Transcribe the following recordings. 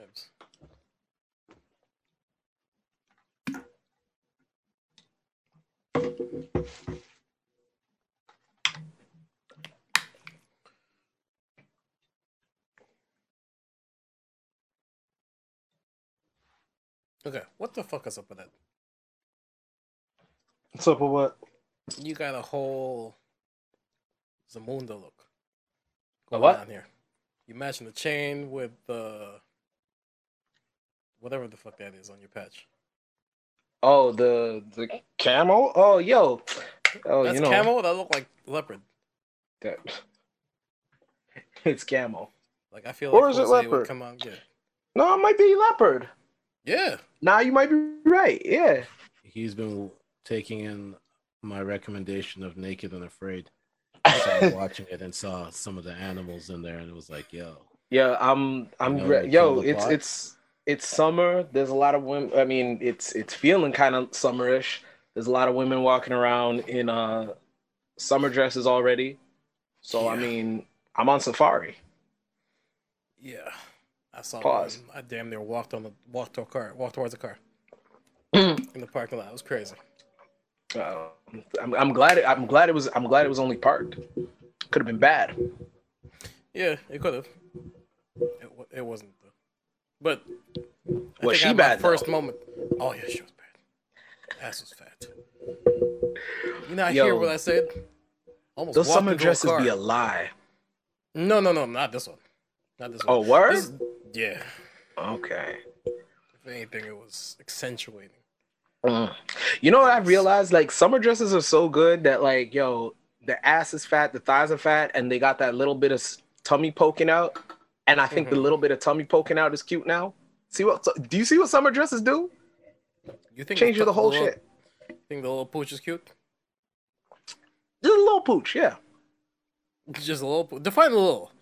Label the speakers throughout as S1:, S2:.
S1: Nibs. Okay, what the fuck is up with that?
S2: What's up with what?
S1: You got a whole Zamunda look. Going
S2: what?
S1: on here? You matching the chain with the whatever the fuck that is on your patch.
S2: Oh, the the camo. Oh, yo. Oh,
S1: That's
S2: you know
S1: camo. That look like leopard.
S2: that. It's camo.
S1: Like I feel
S2: Or
S1: like
S2: is it
S1: Jose would
S2: leopard?
S1: come on, Yeah,
S2: No, it might be leopard.
S1: yeah.
S2: Now you might be right. Yeah.
S3: He's been taking in my recommendation of Naked and Afraid. I started watching it and saw some of the animals in there, and it was like, yo,
S2: Yeah, I'm. I'm.
S3: You know,
S2: re- yo, it's it's it's summer. There's a lot of women. I mean, it's it's feeling kind of summerish. There's a lot of women walking around in uh summer dresses already. So I mean, I'm on safari.
S1: Yeah, I saw.
S2: Pause.
S1: One. I damn near walked on the walked to a car, walked towards a car in the parking lot. It was crazy.
S2: Uh, I'm, I'm glad. It, I'm glad it was. I'm glad it was only parked. Could have been bad.
S1: Yeah, it could have. It, it wasn't. But I
S2: Was
S1: I
S2: she bad, though?
S1: First moment. Oh yeah, she was bad. Ass was fat. You not
S2: Yo,
S1: hear what I said? Almost
S2: Those summer dresses be a lie.
S1: No, no, no, not this one. Not this one.
S2: Oh, word.
S1: This- yeah.
S2: Okay.
S1: If anything, it was accentuating.
S2: Mm. You know what I've realized? Like summer dresses are so good that like, yo, the ass is fat, the thighs are fat, and they got that little bit of tummy poking out. And I think the
S1: Mhm.
S2: little bit of tummy poking out is cute now. See what? Do you see what summer dresses do?
S1: You think
S2: Change
S1: the,
S2: the whole
S1: little,
S2: shit.
S1: Think the little pooch is cute?
S2: Just a little pooch, yeah,
S1: Just a little. poo- Define a little.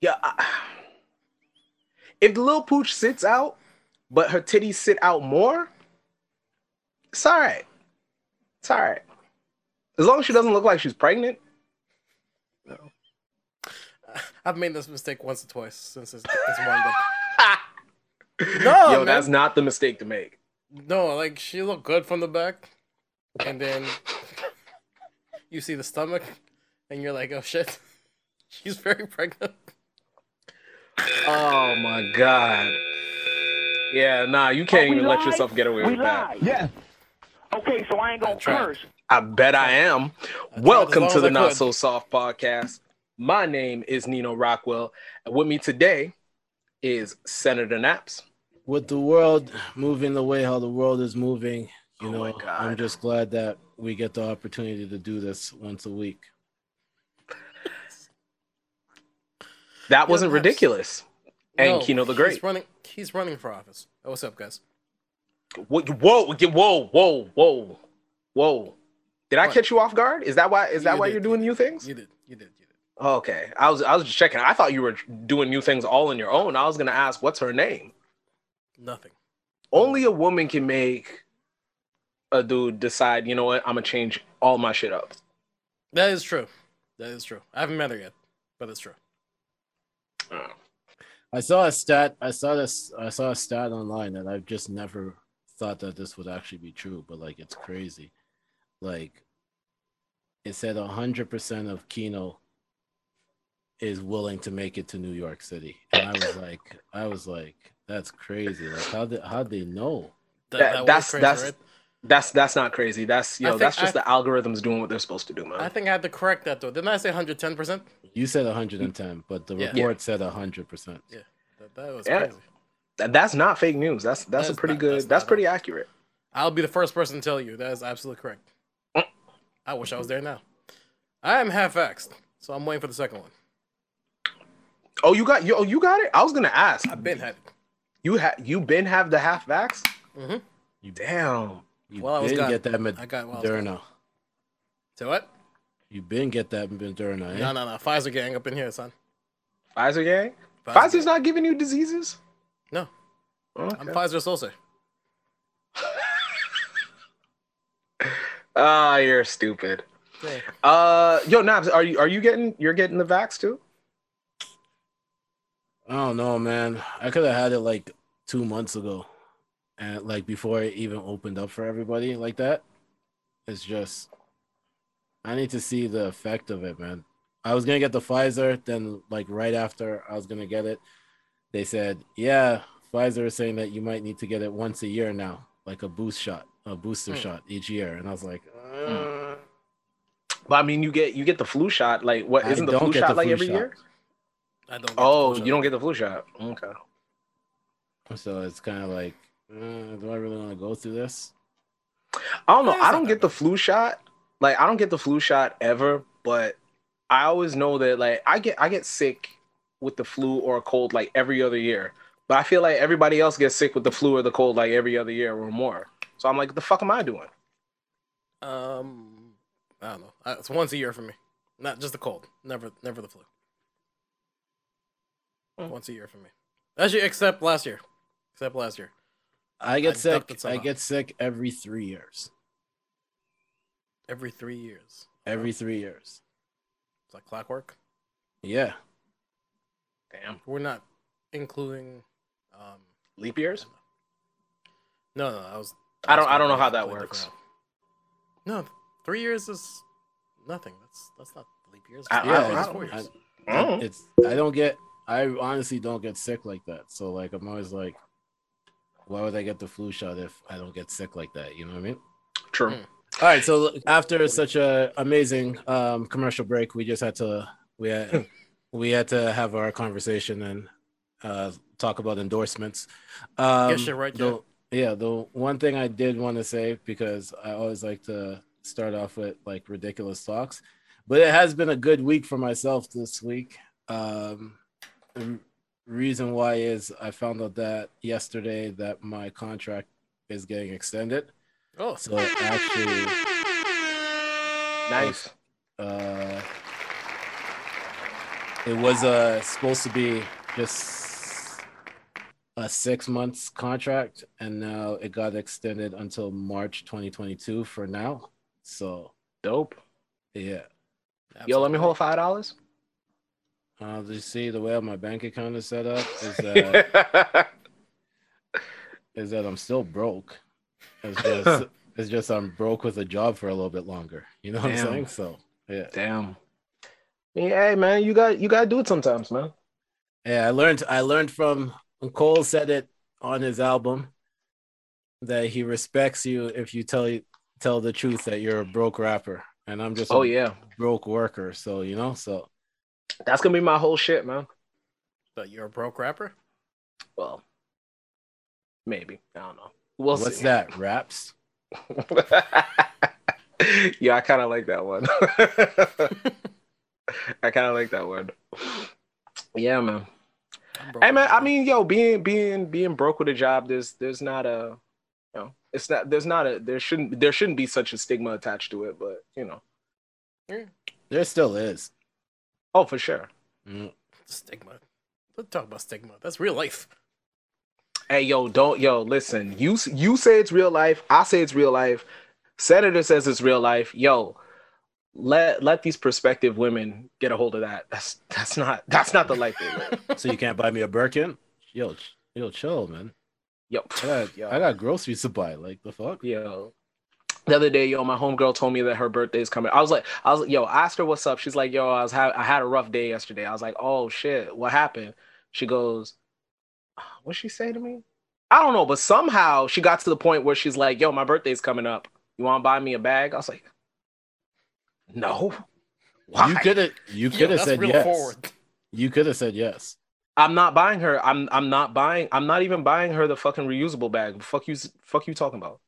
S2: yeah. I- if the little pooch sits out, but her titties sit out more, it's all right. It's all right. As long as she doesn't look like she's pregnant.
S1: I've made this mistake once or twice since it's, it's wound up. No,
S2: Yo,
S1: man.
S2: that's not the mistake to make.
S1: No, like she looked good from the back, and then you see the stomach, and you're like, oh shit, she's very pregnant.
S2: Oh my god. Yeah, nah, you can't
S4: Oh, we
S2: even let yourself get away
S4: We
S2: with that.
S4: live. Yes. Okay, so I ain't gonna
S1: I
S4: curse.
S2: I bet I am.
S1: I
S2: Welcome to the Not. So Soft podcast. My name is Neno Rockwell, and with me today is Senator Nappz.
S3: with the world moving the way how the world is moving, you
S2: Oh
S3: know, I'm just glad that we get the opportunity to do this once a week.
S2: That wasn't
S1: Naps.
S2: ridiculous. And
S1: No,
S2: Kino the
S1: He's
S2: Great.
S1: running. He's running for office. Oh, what's up, guys?
S2: Whoa, whoa, whoa, whoa, whoa, whoa. Did I
S1: What?
S2: catch you off guard? Is that why? Is that
S1: You
S2: why
S1: did,
S2: you're doing new things?
S1: You did. You did. You did.
S2: Okay, I was I was just checking. I thought you were doing new things all on your own. I was gonna ask, what's her name?
S1: Nothing.
S2: Only a woman can make a dude decide. You know what? I'm gonna change all my shit up.
S1: That is true. That is true. I haven't met her yet, but it's true. Oh.
S3: I saw a stat. I saw this. I saw a stat online that I've just never thought that this would actually be true, but like it's crazy. Like it said, hundred percent of Kino is willing to make it to New York City, and I was like, I was like, that's crazy. Like how did how they know?
S1: That,
S2: That-
S1: that
S2: that's-
S1: crazy,
S2: that's-
S1: right?
S2: That's that's not crazy. That's you know that's just
S1: I-
S2: the algorithms doing what they're supposed to do, man.
S1: I think I had to correct that though. Didn't I say 110? percent
S3: You said 110, but the
S1: Yeah.
S3: report said 100 percent.
S1: That, that was
S2: Yeah.
S1: crazy.
S2: That's not fake news. That's that's,
S1: That's
S2: a pretty
S1: not-
S2: good.
S1: that's
S2: That's,
S1: not
S2: pretty accurate.
S1: I'll be the first person to tell you that is absolutely correct.
S2: Mm.
S1: I wish I was there now. I am half axed, so I'm waiting for the second one.
S2: Oh, you got you. Oh, you got it. I was gonna ask.
S1: I've been had.
S2: You had you been have the half vax?
S1: Mm-hmm.
S2: Damn.
S3: You
S1: Well, I was
S3: been
S1: gone.
S3: get that
S1: I got well, I.
S3: Moderna.
S1: So what?
S3: You been get that Moderna. Eh?
S1: No, no, no. Pfizer gang up in here, son.
S2: Pfizer gang.
S1: Pfizer
S2: Pfizer's
S1: gang.
S2: not giving you diseases.
S1: No,
S2: Okay.
S1: I'm Pfizer Sosa.
S2: Ah, you're stupid.
S1: Yeah.
S2: Uh, yo, Nappz, are you are you getting you're getting the vax too?
S3: I don't know, man. I could have had it like two months ago, and like before it even opened up for everybody like that. It's just, I need to see the effect of it, man. I was gonna get the Pfizer, then like right after I was gonna get it, they said, yeah, Pfizer is saying that you might need to get it once a year now, like a boost shot, a booster
S1: Hmm.
S3: shot each year, and I was like, uh,
S2: But I mean, you get you get the flu shot. Like, what isn't the flu shot
S3: the
S2: like
S3: flu
S2: every
S3: shot.
S2: year?
S1: I don't. Get
S2: Oh, you don't get the flu shot. Okay.
S3: so it's kind of like, uh, do I really want to go through this?
S2: I don't know. I don't get the flu shot. Like, I don't get the flu shot ever. But I always know that like I get I get sick with the flu or a cold like every other year. But I feel like everybody else gets sick with the flu or the cold like every other year or more. So I'm like, what the fuck am I doing?
S1: Um, I don't know. It's once a year for me. Not just the cold. Never, never the flu.
S2: Hmm.
S1: Once a year for me. Actually, except last year. Except last year.
S3: I get
S1: I
S3: sick. I get sick every three years.
S1: Every three years.
S3: Every three years.
S1: It's like clockwork.
S3: Yeah.
S2: Damn.
S1: We're not including. Um,
S2: Leap years?
S1: no, no, I was.
S2: I don't- I don't know how that works.
S1: No, three years is nothing. That's that's not leap years.
S2: I-
S3: Yeah,
S2: I-
S1: It's
S2: I-
S1: four
S3: I-. It's I don't get I honestly don't get sick like that. So like I'm always like, why would I get the flu shot if I don't get sick like that? You know what I mean?
S2: True.
S1: Mm.
S3: All right. So after such a amazing um, commercial break, we just had to we had we had to have our conversation and uh, talk about endorsements. Um,
S1: Get shit right,
S3: the- yeah. The one thing I did want to say because I always like to start off with like ridiculous talks, but it has been a good week for myself this week. Um, the reason why is I found out that yesterday that my contract is getting extended.
S1: Oh,
S3: So actually,
S2: Nice.
S3: uh, it was uh, supposed to be just a six months contract, and now it got extended until March 2022 for now. So
S2: Dope.
S3: yeah,
S2: Yo, let me hold five dollars.
S3: Uh, you see the way my bank account is set up is that is that I'm still broke. It's just it's just I'm broke with a job for a little bit longer. You know what
S2: Damn.
S3: I'm saying? So yeah.
S2: Damn. Yeah, hey man, you got you gotta do it sometimes, man.
S3: Yeah, I learned I learned from Cole said it on his album that he respects you if you tell you tell the truth that you're a broke rapper. And I'm just a
S2: Oh yeah,
S3: broke worker. So you know, so
S2: that's gonna be my whole shit, man.
S1: But you're a broke rapper.
S2: Well, maybe I don't know. We'll
S3: what's
S2: see.
S3: that? Raps?
S2: yeah, I kind of like that one. I kind of like that one. Yeah, man. Hey, man. I mean, yo, being being being broke with a job, there's there's not a, you know, it's not there's not a there shouldn't there shouldn't be such a stigma attached to it, but you know,
S3: There still is.
S2: Oh for sure.
S3: Mm.
S1: stigma. Let's talk about stigma. That's real life.
S2: Hey, yo, don't yo listen. You you say it's real life. I say it's real life. Senator says it's real life. Yo, let let these prospective women get a hold of that. That's that's not that's not the life they live.
S3: So you can't buy me a Birkin? Yo, yo, chill, man.
S2: Yo,
S3: I got,
S2: yo,
S3: I got groceries to buy. Like the fuck?
S2: yo. The other day, yo, my homegirl told me that her birthday is coming. I was like, I was like, yo, I asked her what's up. She's like, yo, I was ha- I had a rough day yesterday. I was like, oh shit, what happened? She goes, ah, what'd she say to me? I don't know, but somehow she got to the point where she's like, yo, my birthday's coming up. You want to buy me a bag? I was like, no. Why?
S3: You could have you could have said
S1: real
S3: yes.
S1: forward.
S3: You could have said yes.
S2: I'm not buying her. I'm I'm not buying. I'm not even buying her the fucking reusable bag. Fuck you. Fuck you talking about.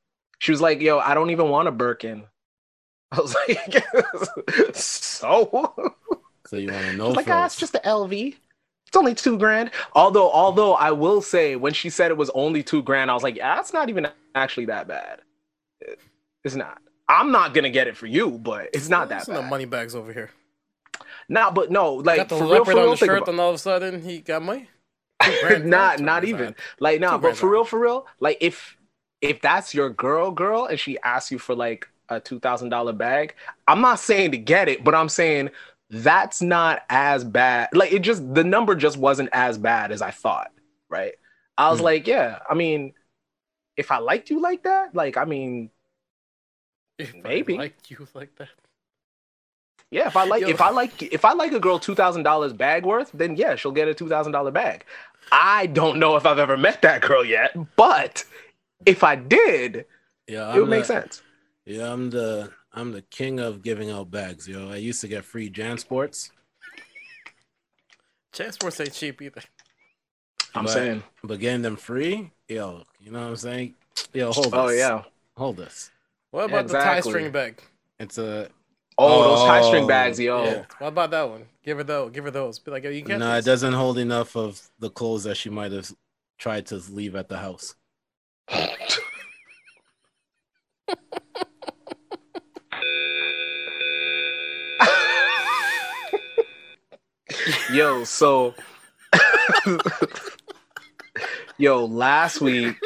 S2: She was like, "Yo, I don't even want a Birkin." I was like, "So?"
S3: So you want to know?
S2: like, "Ah, it's just the LV. It's only two grand." Although, although I will say, when she said it was only two grand, I was like, "Yeah, it's not even actually that bad. It's not. I'm not gonna get it for you, but it's not that bad.
S1: money bags over here.
S2: Nah, but no, like
S1: got the
S2: for real, for
S1: on
S2: real,
S1: the shirt, and all of a sudden he got money.
S2: Not not even like no
S1: Two
S2: but for real for real like if if that's your girl girl and she asks you for like a two thousand dollar bag i'm not saying to get it but i'm saying that's not as bad. Like it just the number just wasn't as bad as I thought, right? I was
S3: Hmm.
S2: like, yeah, I mean, if I liked you like that, like I mean,
S1: If I
S2: Maybe.
S1: like you like that.
S2: yeah, if I like
S1: Yo.
S2: if I like if I like a girl two thousand dollars bag worth, then yeah, she'll get a two thousand dollar bag. I don't know if I've ever met that girl yet, but if I did,
S3: Yeah,
S2: it would
S3: I'm
S2: make sense.
S3: Yeah, I'm the I'm the king of giving out bags, yo. I used to get free JanSports,
S1: Transports ain't cheap either.
S2: I'm
S3: but-
S2: saying.
S3: but getting them free, yo, you know what I'm saying? Yo, hold this.
S2: Oh yeah.
S3: hold this.
S1: What about the tie string bag?
S3: It's a
S2: Oh, those tie string
S3: Oh,
S2: bags, yo.
S1: Yeah. What about that one? Give her those. Give her those. Be like, yo, you get
S3: no, it doesn't hold enough of the clothes that she might have tried to leave at the house.
S2: Yo, so Yo, last week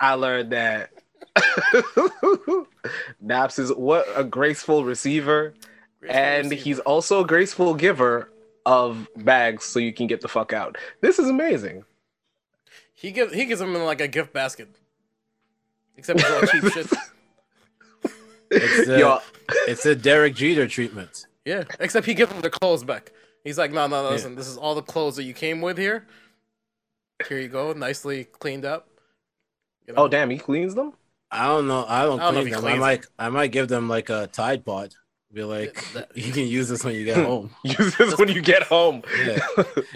S2: I learned that Nappz is what a graceful receiver,
S1: Graceful
S2: and
S1: receiver.
S2: he's also a graceful giver of bags so you can get the fuck out. This is amazing.
S1: he gives he gives them in like a gift basket. Except it's all cheap shit.
S3: It's a,
S2: Yo,
S3: it's a Derek Jeter treatment.
S1: Yeah. Except he gives them their clothes back. He's like, no, no, no,
S3: Yeah.
S1: listen, this is all the clothes that you came with here. Here you go, nicely cleaned up. You know?
S2: oh damn, he cleans them?
S3: I don't know. I don't,
S1: I don't
S3: clean
S1: he
S3: them. I
S1: cleans
S3: might I might give them like a Tide Pod. Be like, you can use this when you get home.
S2: Use this when you get home.
S3: Yeah.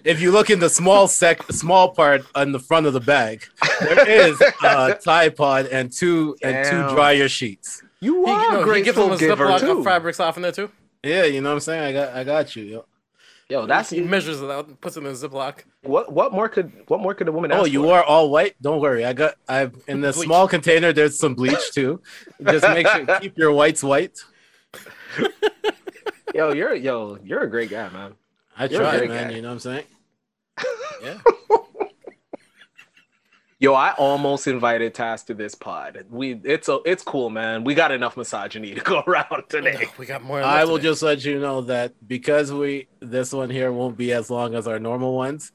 S3: if you look in the small sec, small part on the front of the bag, there is a Tide Pod and two and two dryer sheets.
S2: You
S1: He,
S2: are
S1: no,
S2: a
S1: he gives them
S2: graceful
S1: a
S2: giver
S1: Ziploc
S2: too.
S1: of fabric softener too.
S3: Yeah, you know what I'm saying. I got I got you. Yo.
S2: Yo, that's
S1: he measures it out, puts it in a Ziploc.
S2: what. What more could what more could a woman?
S3: Oh,
S2: ask
S3: you
S2: for?
S3: are all white. Don't worry. I got. I've in the
S1: Bleach.
S3: small container. There's some bleach too. Just make sure keep your whites white.
S2: Yo, you're yo, you're a great guy, man.
S3: I
S2: you're
S3: tried, man.
S2: Guy.
S3: You know what I'm saying?
S1: Yeah.
S2: Yo, I almost invited Taz to this pod. We it's a, it's cool, man. We got enough misogyny to go around today.
S1: we got more.
S3: I will
S1: today.
S3: just let you know that because we this one here won't be as long as our normal ones.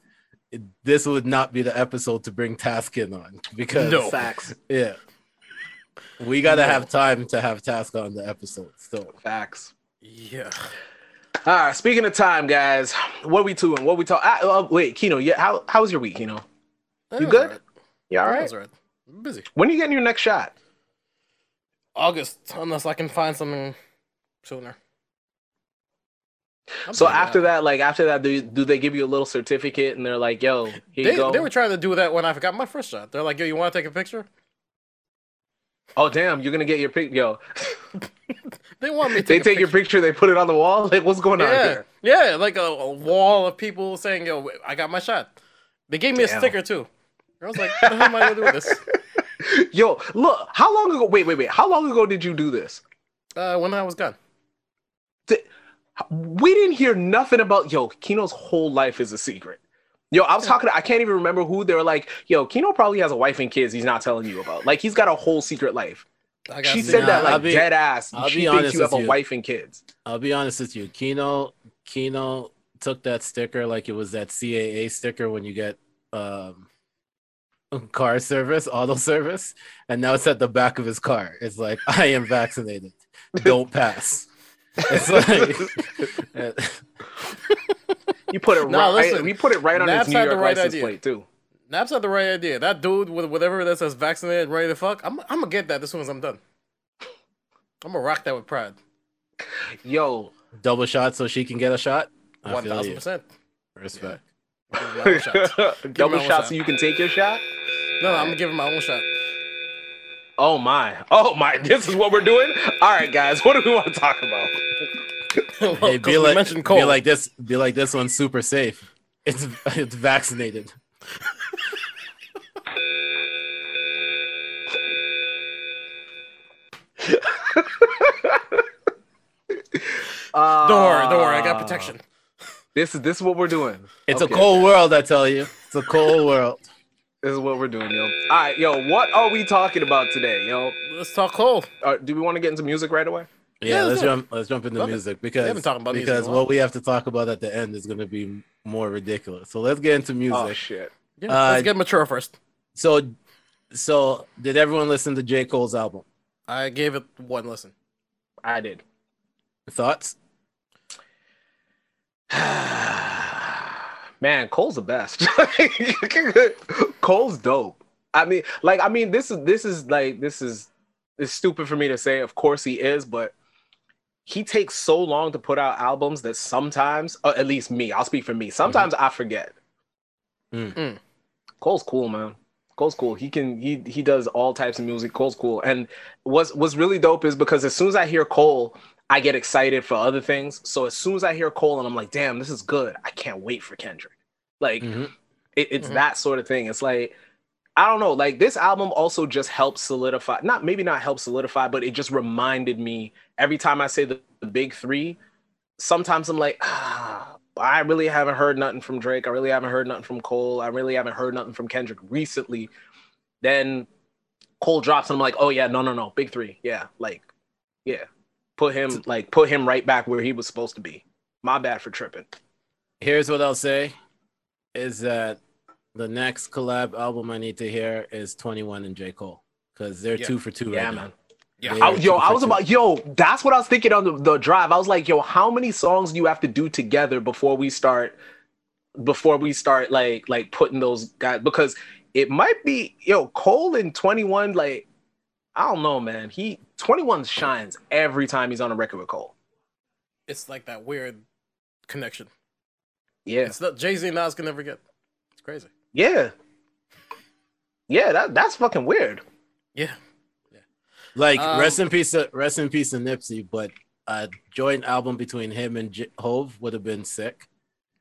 S3: it- This would not be the episode to bring Task in on because
S1: No.
S2: Facts,
S3: yeah, we gotta have time to have Task on the episode. Still,
S2: facts.
S1: Yeah.
S2: All right. Speaking of time, guys, what we doing? What we talk? Uh, wait, Kino. Yeah, how how was your week? Kino,
S1: That
S2: You good?
S1: alright.
S2: you all
S1: That
S2: right?
S1: was alright. I'm busy.
S2: When are you getting your next shot?
S1: August, unless I can find something sooner. I'm
S2: So after
S1: now.
S2: that, like after that, do do they give you a little certificate and they're like, "Yo, here you
S1: they,
S2: go."
S1: they were trying to do that when I got my first shot. They're like, "Yo, you want to take a picture?"
S2: Oh damn, you're gonna get your pic. Yo,
S1: They want me to
S2: they
S1: take,
S2: take
S1: a
S2: your
S1: picture.
S2: picture, they put it on the wall. Like, what's going on
S1: Yeah,
S2: here?
S1: yeah, like a, a wall of people saying, "Yo, I got my shot." They gave me a sticker too. I was like, "What the hell am I gonna do with this?"
S2: Yo, look, how long ago? Wait, wait, wait. How long ago did you do this?
S1: Uh, when I was gone.
S2: We didn't hear nothing about yo. Kino's whole life is a secret. Yo, I was talking. To, I can't even remember who they were like. Yo, Kino probably has a wife and kids. He's not telling you about. Like he's got a whole secret life. She said that like
S3: be-
S2: dead ass.
S3: I'll
S2: she
S3: be
S2: thinks
S3: honest
S2: you have a
S3: you.
S2: wife and kids.
S3: I'll be honest with you. Kino Kino took that sticker like it was that CAA sticker when you get um car service, auto service, and now it's at the back of his car. It's like I am vaccinated. Don't pass. It's like
S2: You put it
S1: Nah,
S2: right.
S1: listen,
S2: we put it right on
S1: Nappz
S2: his New
S1: had the
S2: York
S1: right
S2: license
S1: idea.
S2: plate too.
S1: Nappz had the right idea. That dude with whatever that says vaccinated, ready to fuck. I'm, I'm gonna get that as soon as I'm done. I'm gonna rock that with pride.
S2: Yo,
S3: double shot so she can get a shot. I
S1: One thousand percent.
S3: Respect.
S1: Double
S2: double shot
S1: shot.
S2: so you can take your shot.
S1: No, no, I'm gonna give him my own shot.
S2: Oh my! Oh my! This is what we're doing. All right, guys. What do we want to talk about?
S1: well,
S3: Hey,
S1: 'cause
S3: be like,
S1: mentioned Cole.
S3: be like this. Be like this one's super safe. It's it's vaccinated.
S2: Uh,
S1: don't worry, don't worry. I got protection.
S2: This is this is what we're doing.
S3: It's
S2: Okay.
S3: a cold world, I tell you. It's a cold world.
S2: This is what we're doing, yo. All right, yo. What are we talking about today, yo?
S1: Let's talk Cole.
S2: Uh, do we want to get into music right away?
S3: Yeah,
S1: Yeah,
S3: let's
S1: let's it.
S3: jump. Let's jump into
S1: Love it.
S3: music because
S1: haven't about music
S3: because
S1: while.
S3: what we have to talk about at the end is going to be more ridiculous. So let's get into music.
S2: Oh shit.
S1: Yeah,
S3: Uh,
S1: let's get mature first.
S3: so, so did everyone listen to J Cole's album?
S1: I gave it one listen.
S2: I did.
S3: Thoughts?
S2: Man, Cole's the best. Cole's dope. I mean, like, I mean, this is this is like this is it's stupid for me to say. Of course he is, but he takes so long to put out albums that sometimes, or at least me, I'll speak for me. Sometimes I forget.
S3: Mm.
S1: Mm.
S2: Cole's cool, man. Cole's cool. He can he he does all types of music. Cole's cool. And what's what's really dope is because as soon as I hear Cole, I get excited for other things. So as soon as I hear Cole and I'm like, damn, this is good. I can't wait for Kendrick. Like
S3: Mhm.
S2: it, it's
S1: Mhm.
S2: that sort of thing. It's like I don't know. Like this album also just helps solidify, not maybe not help solidify, but it just reminded me every time I say the, the big three. Sometimes I'm like, ah, I really haven't heard nothing from Drake. I really haven't heard nothing from Cole. I really haven't heard nothing from Kendrick recently. Then Cole drops, and I'm like, oh yeah, no, no, no, big three, yeah, like, yeah, put him like put him right back where he was supposed to be. My bad for tripping.
S3: Here's what I'll say: is that the next collab album I need to hear is Twenty One and J Cole because they're
S1: Yeah.
S3: two for two
S2: Yeah,
S3: right
S2: man.
S3: now.
S1: Yeah.
S2: I, yo, I was about yo. That's what I was thinking on the, the drive. I was like, yo, how many songs do you have to do together before we start? Before we start, like, like putting those guys because it might be yo Cole in twenty one. Like, I don't know, man. He twenty one shines every time he's on a record with Cole.
S1: It's like that weird connection.
S2: Yeah,
S1: It's not Jay Z and Nas can never get. It's crazy.
S2: yeah, yeah. That that's fucking weird.
S1: Yeah.
S3: Like
S1: Um,
S3: rest in peace, to, rest in peace to Nipsey, but a joint album between him and J- Hove would have been sick.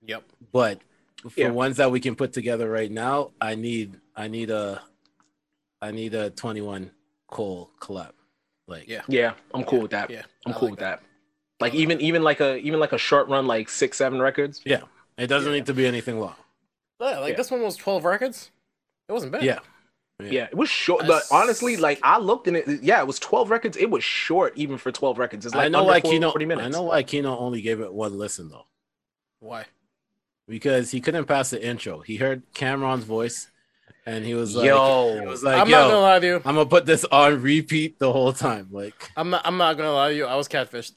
S1: Yep.
S3: But for
S2: Yeah.
S3: ones that we can put together right now, I need I need a I need a 21 Cole collab. Like
S1: Yeah.
S2: Yeah, I'm cool with that.
S1: Yeah.
S2: I'm
S1: I
S2: cool
S1: like
S2: with that. Like even even like a even like a short run like six seven records.
S3: Yeah, it doesn't
S1: Yeah.
S3: need to be anything long.
S1: Yeah, like
S2: Yeah.
S1: this one was 12 records. It wasn't bad.
S3: Yeah.
S2: Yeah, it was short.
S1: That's-
S2: But honestly, like I looked in it. Yeah, it was 12 records. It was short even for 12 records. It's like
S3: I know why
S2: 40
S3: Kino
S2: minutes.
S3: I know why Kino only gave it one listen though.
S1: Why?
S3: Because he couldn't pass the intro. He heard Cameron's voice and he was like
S2: Yo.
S3: he was like,
S1: I'm
S3: yo,
S1: not gonna lie to you.
S3: I'm gonna put this on repeat the whole time. Like
S1: I'm not. I'm not gonna lie to you. I was catfished.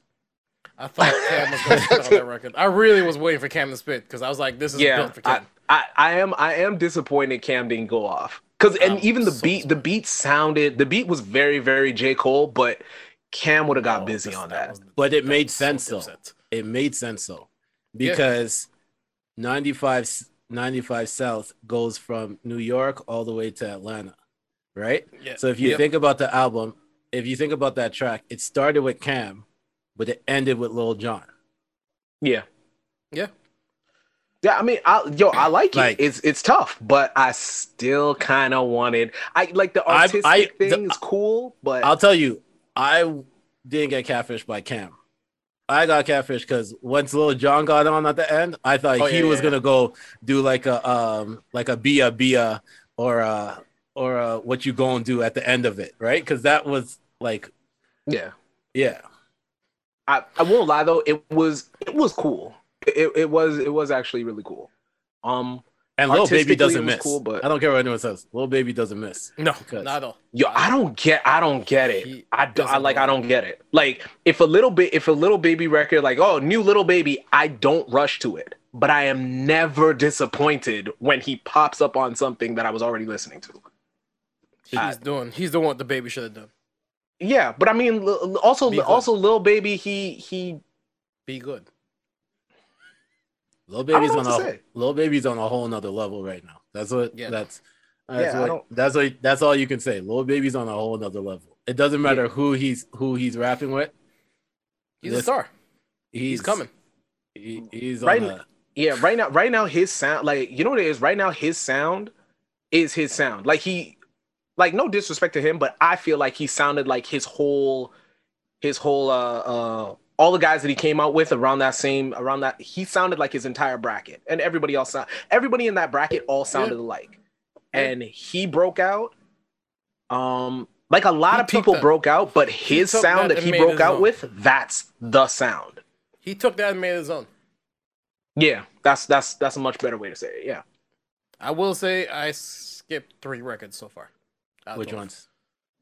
S1: I thought Cam was gonna spit on that record. I really was waiting for Cam to spit because I was like, "This is
S2: yeah,
S1: built for
S2: I, I, I am I am disappointed Cam didn't go off because and
S1: I'm
S2: even the
S1: so
S2: beat the beat sounded the beat was very very J Cole, but Cam would have got
S1: Oh,
S2: busy
S1: this-
S2: on that.
S1: was-
S3: but it
S1: that
S3: made
S1: was so
S3: sense though. It made sense though.
S1: Yeah.
S3: Because 95 95 South goes from New York all the way to Atlanta. Right?
S1: Yeah.
S3: So if you
S1: Yep.
S3: think about the album, if you think about that track, it started with Cam, but it ended with Lil Jon.
S2: Yeah.
S1: Yeah.
S2: Yeah, I mean, I, yo, I like,
S3: Like-
S2: it. It's it's tough, but I still kind of wanted. I like the artistic
S3: I- the-
S2: thing is cool, but
S3: I'll tell you, I didn't get catfished by Cam. I got catfished because once Lil Jon got on at the end, I thought
S2: Oh,
S3: he
S2: yeah,
S3: was
S2: yeah.
S3: gonna go do like a um like a Bia Bia or a or a what you gonna do at the end of it, right? Because that was like
S2: yeah,
S3: yeah.
S2: I, I won't lie though, it was it was cool. It, it was it was actually really cool. Um,
S3: And Lil Baby doesn't miss.
S2: cool, but-
S3: I don't care what anyone says. Little Baby doesn't miss.
S1: No,
S3: Because-
S1: not at all.
S2: yo, I don't get I don't get it.
S1: He
S2: I don't I,
S1: doesn't
S2: like I don't get it. Like if a little bit if a little baby record like oh new little baby, I don't rush to it. But I am never disappointed when he pops up on something that I was already listening to.
S1: He's
S2: I-
S1: doing. He's doing what the baby should have done.
S2: Yeah, but I mean, also,
S1: Be good.
S2: also, Lil Baby, he he.
S1: Be good.
S3: Lil
S2: don't
S3: Baby's on a
S2: say.
S3: Lil Baby's on a whole nother level right now. That's what
S1: Yeah.
S3: that's that's
S2: Yeah,
S3: what that's what that's all you can say. Little Baby's on a whole nother level. It doesn't matter who he's who he's rapping with.
S1: He's a
S3: This-
S1: star.
S3: He's,
S1: He's coming.
S3: He, he's
S2: Right
S3: on
S2: n-
S3: a,
S2: Yeah, right now, right now, his sound, like you know what it is. Right now, his sound is his sound. Like he, like no disrespect to him, but I feel like he sounded like his whole, his whole, uh, uh, all the guys that he came out with around that same, around that, he sounded like his entire bracket, and everybody else, everybody in that bracket all sounded alike, and he broke out. Um, Like a lot
S1: He
S2: of people
S1: that-
S2: broke out, but his sound
S1: that
S2: that, he broke out
S1: own.
S2: with, that's the sound.
S1: He took that and made his own.
S2: Yeah, that's that's that's a much better way to say it. Yeah.
S1: I will say I skipped three records so far.
S3: Which ones?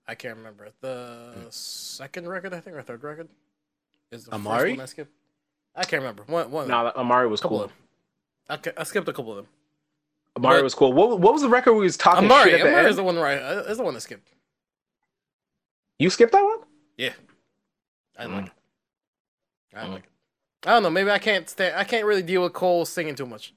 S1: I can't remember. The second record, I think, or third record is the
S3: Amari?
S1: first one I skipped. I can't remember. One, one.
S2: No, Amari was cool.
S1: of them. I, ca- I skipped a couple of them.
S2: Amari
S1: But-
S2: was cool. What, what was the record we was talking
S1: Amari,
S2: shit at
S1: Amari
S2: end?
S1: is the one right. uh, Is the one that skipped.
S2: You skipped that one?
S1: Yeah, I
S2: Mm.
S1: like it. I like it. I don't know. Maybe I can't stand. I can't really deal with Cole singing too much.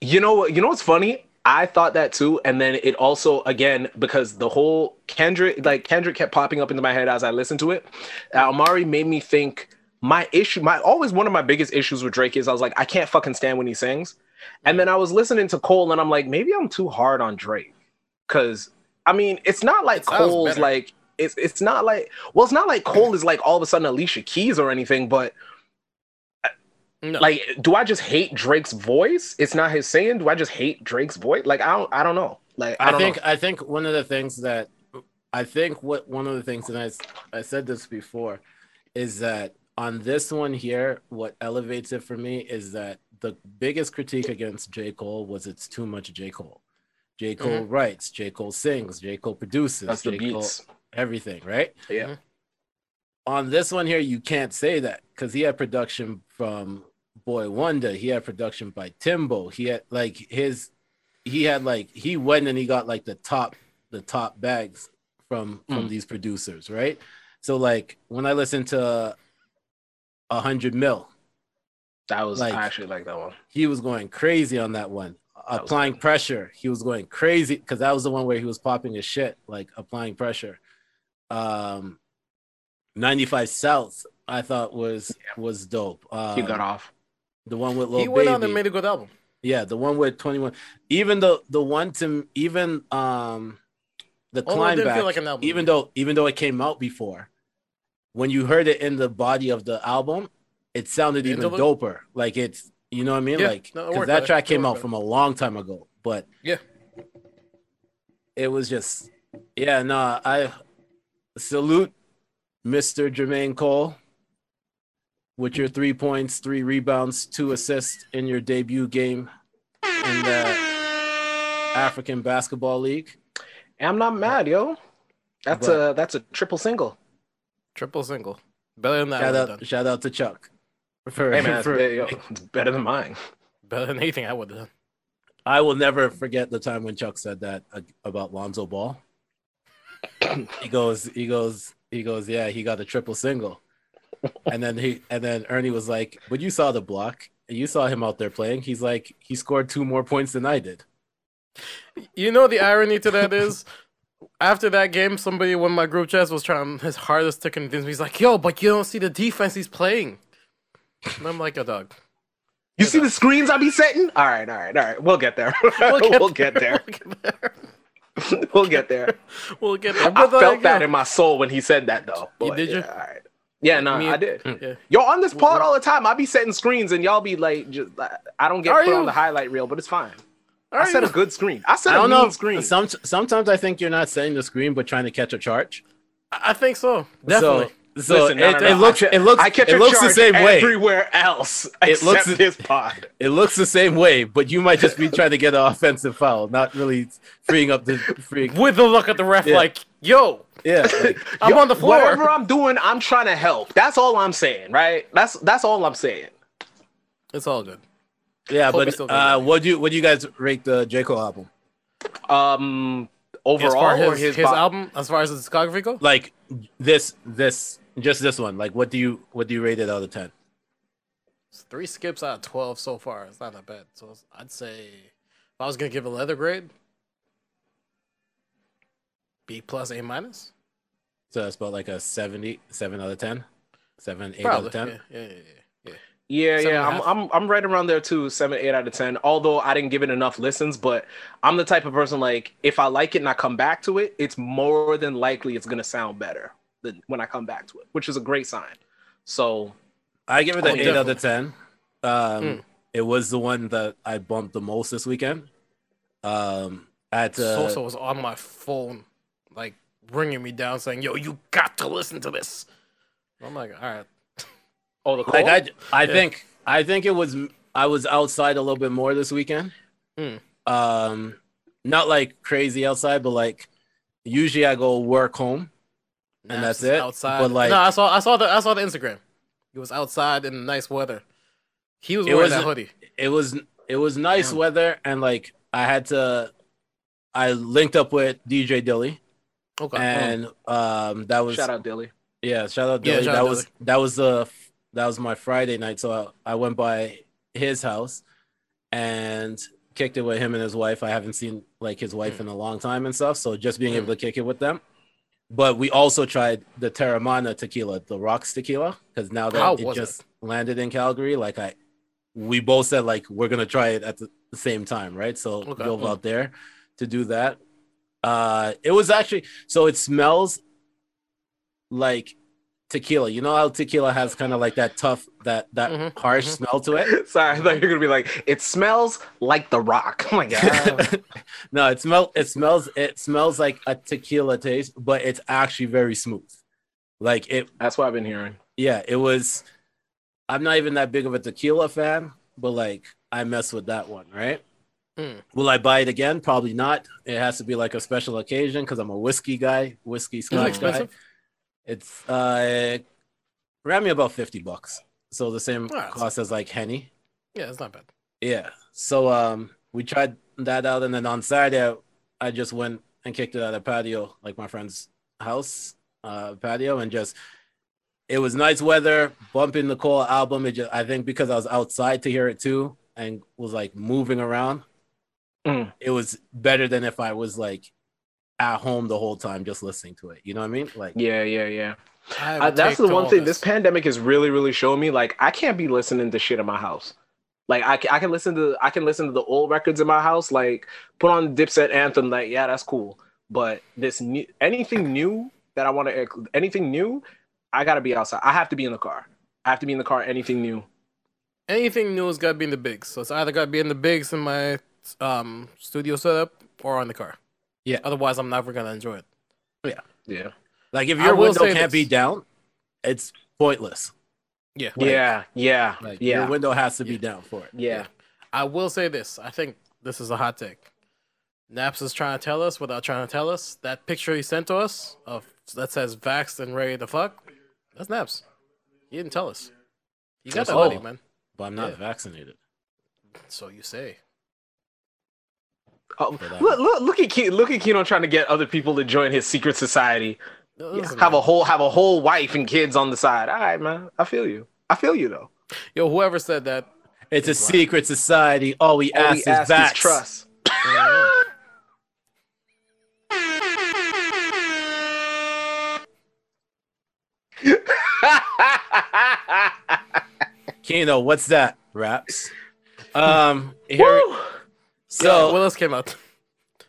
S2: You know what? You know what's funny? I thought that too, and then it also again because the whole Kendrick, like Kendrick, kept popping up into my head as I listened to it. Uh, Amari made me think. My issue, my always one of my biggest issues with Drake is I was like, I can't fucking stand when he sings. And then I was listening to Cole, and I'm like, maybe I'm too hard on Drake, because I mean, it's not like
S1: It
S2: Cole's
S1: better.
S2: like it's it's not like well, it's not like Cole is like all of a sudden Alicia Keys or anything, but
S1: No.
S2: like do i just hate drake's voice it's not his saying do i just hate drake's voice like i don't i don't know like i,
S3: I,
S2: don't
S3: think
S2: know.
S3: I think one of the things that I think what one of the things and I, I said this before is that on this one here, what elevates it for me is that the biggest critique against J. Cole was it's too much J. Cole. J. Cole writes, J. Cole sings, J. Cole produces,
S2: Mm-hmm. that's the
S3: J. Cole,
S2: beats
S3: everything, right?
S2: yeah
S3: on this one here, you can't say that because he had production from Boy Wonder. He had production by Timbo. He had like his, he had like he went and he got like the top, the top bags from from
S2: Mm.
S3: these producers, right? So like when I listen to a hundred mil,
S2: that was
S3: Like-
S2: actually like that one
S3: he was going crazy on that one.
S2: That
S3: applying pressure, he was going crazy because that was the one where he was popping his shit, like applying pressure. Um, 95 South, I thought was was dope. Um,
S2: he got off
S3: the one with Lil
S1: he went
S3: Baby.
S1: on and made a good album.
S3: yeah, the one with 21. Even though the one to even um the
S1: Although
S3: climb back,
S1: feel like an album.
S3: even though even though it came out before, when you heard it in the body of the album, it sounded
S1: The
S3: even doper. Like it's you know what I mean?
S1: Yeah,
S3: like
S1: no,
S3: that
S1: better.
S3: track came out
S1: better.
S3: from a long time ago, but
S1: Yeah.
S3: it was just yeah, no, I salute Mr. Jermaine Cole with your three points, three rebounds, two assists in your debut game in the African Basketball League.
S2: i'm not mad yo that's
S3: But-
S2: a that's a triple single
S1: Triple single. Better than that.
S3: Shout out,
S1: would have
S3: shout out to Chuck. For,
S2: hey man it's,
S3: for-
S2: yo, it's better than mine.
S1: Better than anything I would have done.
S3: I will never forget the time when Chuck said that uh, about Lonzo Ball. he goes, he goes, he goes, yeah, he got a triple single. And then he and then Ernie was like, But you saw the block. You saw him out there playing. He's like, he scored two more points than I did.
S1: You know the irony to that is, after that game, somebody in my group chat was trying his hardest to convince me. He's like, "Yo, but you don't see the defense he's playing." And I'm like, "A dog."
S2: you see the screens i be setting all right all right all right we'll get there we'll get, there
S1: We'll get there.
S2: we'll get there
S1: We'll get there.
S2: i felt
S1: like,
S2: that
S1: yo,
S2: in my soul when he said that though
S1: You
S2: But,
S1: did you?
S2: yeah, all right yeah no
S1: Me-
S2: i did mm.
S1: yeah.
S2: Yo, on this pod all the time, I be setting screens and y'all be like, just I don't get
S1: Are
S2: put on the highlight reel, but it's fine.
S1: Are
S2: I set
S1: you?
S2: a good screen. I set
S3: I
S2: a
S3: don't
S2: mean
S3: know.
S2: screen.
S3: Some, sometimes I think you're not setting the screen, but trying to catch a charge.
S1: I think so. Definitely.
S3: So, so
S2: Listen, no,
S3: it,
S2: no, no,
S3: it looks, it looks,
S2: I catch
S3: it looks the
S2: charge
S3: same way.
S2: everywhere else
S3: It looks-
S2: this pod.
S3: It looks the same way, but you might just be trying to get an offensive foul, not really freeing up the freeing.
S1: With the look at the ref,
S3: Yeah.
S1: like, "Yo,
S3: Yeah, like,
S1: I'm
S2: Yo,
S1: on the floor."
S2: Whatever I'm doing, I'm trying to help. That's all I'm saying, right? That's that's all I'm saying.
S1: It's all good.
S3: yeah.
S1: Hope
S3: But uh, what do you what do you guys rate the J Cole album?
S2: Um,
S1: As
S2: overall,
S1: far
S2: or
S1: as
S2: his,
S1: his,
S2: bo-
S1: album, as far as the discography goes,
S3: Like this, this, just this one. Like, what do you what do you rate it out of ten?
S1: it's three skips out of twelve so far. It's not that bad. So I'd say if I was gonna give a leather grade, B plus, A minus.
S3: So that's about like a 70, 7 out of ten, seven, eight out of ten.
S1: Yeah, yeah, yeah, yeah.
S2: Yeah,
S1: Seven
S2: yeah, I'm. I'm I'm right around there too, seven, eight out of ten. Although I didn't give it enough listens, but I'm the type of person like if I like it and I come back to it, it's more than likely it's gonna sound better than when I come back to it, which is a great sign. So
S3: I give it
S1: Oh,
S3: an eight out of ten. Um,
S1: Mm.
S3: It was the one that I bumped the most this weekend. Um, at uh,
S1: Sosa was on my phone like bringing me down, saying, "Yo, you got to listen to this." I'm like, all right.
S2: Oh, the cold.
S3: Like I, I
S1: Yeah.
S3: think, I think it was. I was outside a little bit more this weekend.
S1: Hmm.
S3: Um, not like crazy outside, but like usually I go work home. And
S1: Nappz
S3: that's it?
S1: Outside.
S3: But, like-
S1: no, I saw, I saw the, I saw the Instagram. He was outside in nice weather. He was
S3: It
S1: wearing that
S3: wasn't-
S1: hoodie.
S3: It was it was nice
S1: Damn.
S3: weather, and like I had to. I linked up with DJ Dilly,
S1: Okay.
S3: and um, that was
S2: Shout out Dilly.
S3: Yeah, shout out
S1: Yeah,
S3: Dilly.
S1: shout
S3: that
S1: out
S3: was that was the that was my Friday night. So I, I went by his house and kicked it with him and his wife. I haven't seen like his wife in a long time and stuff. So just being able to kick it with them. But we also tried the Teremana tequila, the rocks tequila, because now that
S1: How
S3: it
S1: was it?
S3: just landed in Calgary, like I we both said like we're gonna try it at the, the same time, right? So
S1: Okay.
S3: drove
S1: Mm.
S3: out there to do that. Uh it was actually so it smells like tequila. You know how tequila has kind of like that tough, that that
S1: Mhm,
S3: harsh
S1: mhm.
S3: smell to it.
S2: Sorry, I thought you were gonna be like, it smells like the rock. Oh my god.
S3: no, it smell it smells it smells like a tequila taste, but it's actually very smooth. Like it,
S2: That's what I've been hearing.
S3: yeah. It was. I'm not even that big of a tequila fan, but like I mess with that one, right?
S1: Mm.
S3: Will I buy it again? Probably not. It has to be like a special occasion because I'm a whiskey guy, whiskey scotch guy. It's uh, ran me about fifty bucks. So the same
S1: Alright.
S3: cost as like Henny.
S1: Yeah, it's not bad.
S3: Yeah. So um, we tried that out, and then on Saturday, I, I just went and kicked it at a patio, like my friend's house uh, patio, and just it was nice weather. Bumping the Cole album, it just I think because I was outside to hear it too, and was like moving around.
S2: Mm.
S3: It was better than if I was like at home the whole time just listening to it. You know what I mean? Like
S2: Yeah, yeah, yeah.
S1: I
S2: Uh, that's the one thing this pandemic has really, really shown me. Like, I can't be listening to shit in my house. Like, I, I can listen to I can listen to the old records in my house. Like, put on Dipset anthem. Like, yeah, that's cool. But this new anything new that I want to anything new, I gotta be outside. I have to be in the car. I have to be in the car. Anything new.
S1: Anything new has got to be in the bigs. So it's either got to be in the bigs in my um studio setup or on the car.
S3: Yeah.
S1: Otherwise, I'm never gonna enjoy it.
S2: Yeah. Yeah.
S3: Like if your window can't be down, it's pointless.
S1: Yeah.
S3: Like-
S2: yeah. Yeah.
S3: Like
S2: yeah.
S3: your window has to be
S1: Yeah.
S3: down for it.
S2: yeah.
S1: I will say this. I think this is a hot take. Nappz is trying to tell us without trying to tell us. That picture he sent to us of that says vaxxed and ready to fuck. That's Nappz. He didn't tell us. You got
S3: That's
S1: that
S3: all.
S1: money, man.
S3: But I'm not
S1: Yeah.
S3: vaccinated.
S1: So you say.
S2: Oh, look, look, look at Ke- look at Kino trying to get other people to join his secret society.
S1: No,
S2: Yeah, have a whole have a whole wife and kids on the side. All right, man. I feel you. I feel you though.
S1: Yo, whoever said that.
S3: It's a
S1: Wow.
S3: secret society. All we
S2: All
S3: ask
S2: we
S3: is
S2: ask is trust.
S3: Kino, what's that? Raps. Um, here,
S2: Woo!
S3: So
S1: what else came out?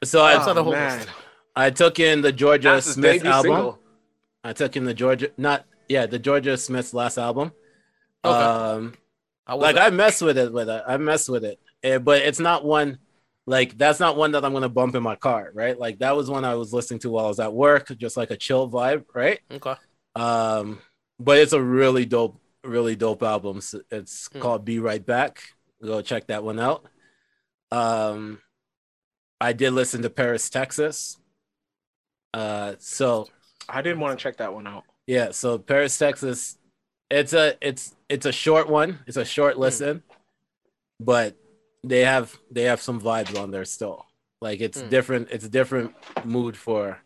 S3: so I,
S1: Outside the whole
S2: man.
S1: list.
S3: I took in the Jorja
S2: That's
S3: Smith album.
S2: single.
S3: I took in the Jorja, not yeah, the Jorja Smith's last album.
S1: Okay.
S3: Um,
S1: How
S3: like
S1: it?
S3: I mess with it with it. I mess with it, Eh, but it's not one. Like that's not one that I'm gonna bump in my car, right? Like that was one I was listening to while I was at work, just like a chill vibe, right?
S1: okay.
S3: Um, but it's a really dope, really dope album. S- It's
S1: Hmm.
S3: called "Be Right Back." Go check that one out. Um, I did listen to Paris, Texas. Uh, so
S2: I didn't want to check that one out.
S3: yeah, so Paris, Texas. It's a it's it's a short one. It's a short listen, but they have they have some vibes on there still. Like it's
S1: Hmm.
S3: different. It's a different mood for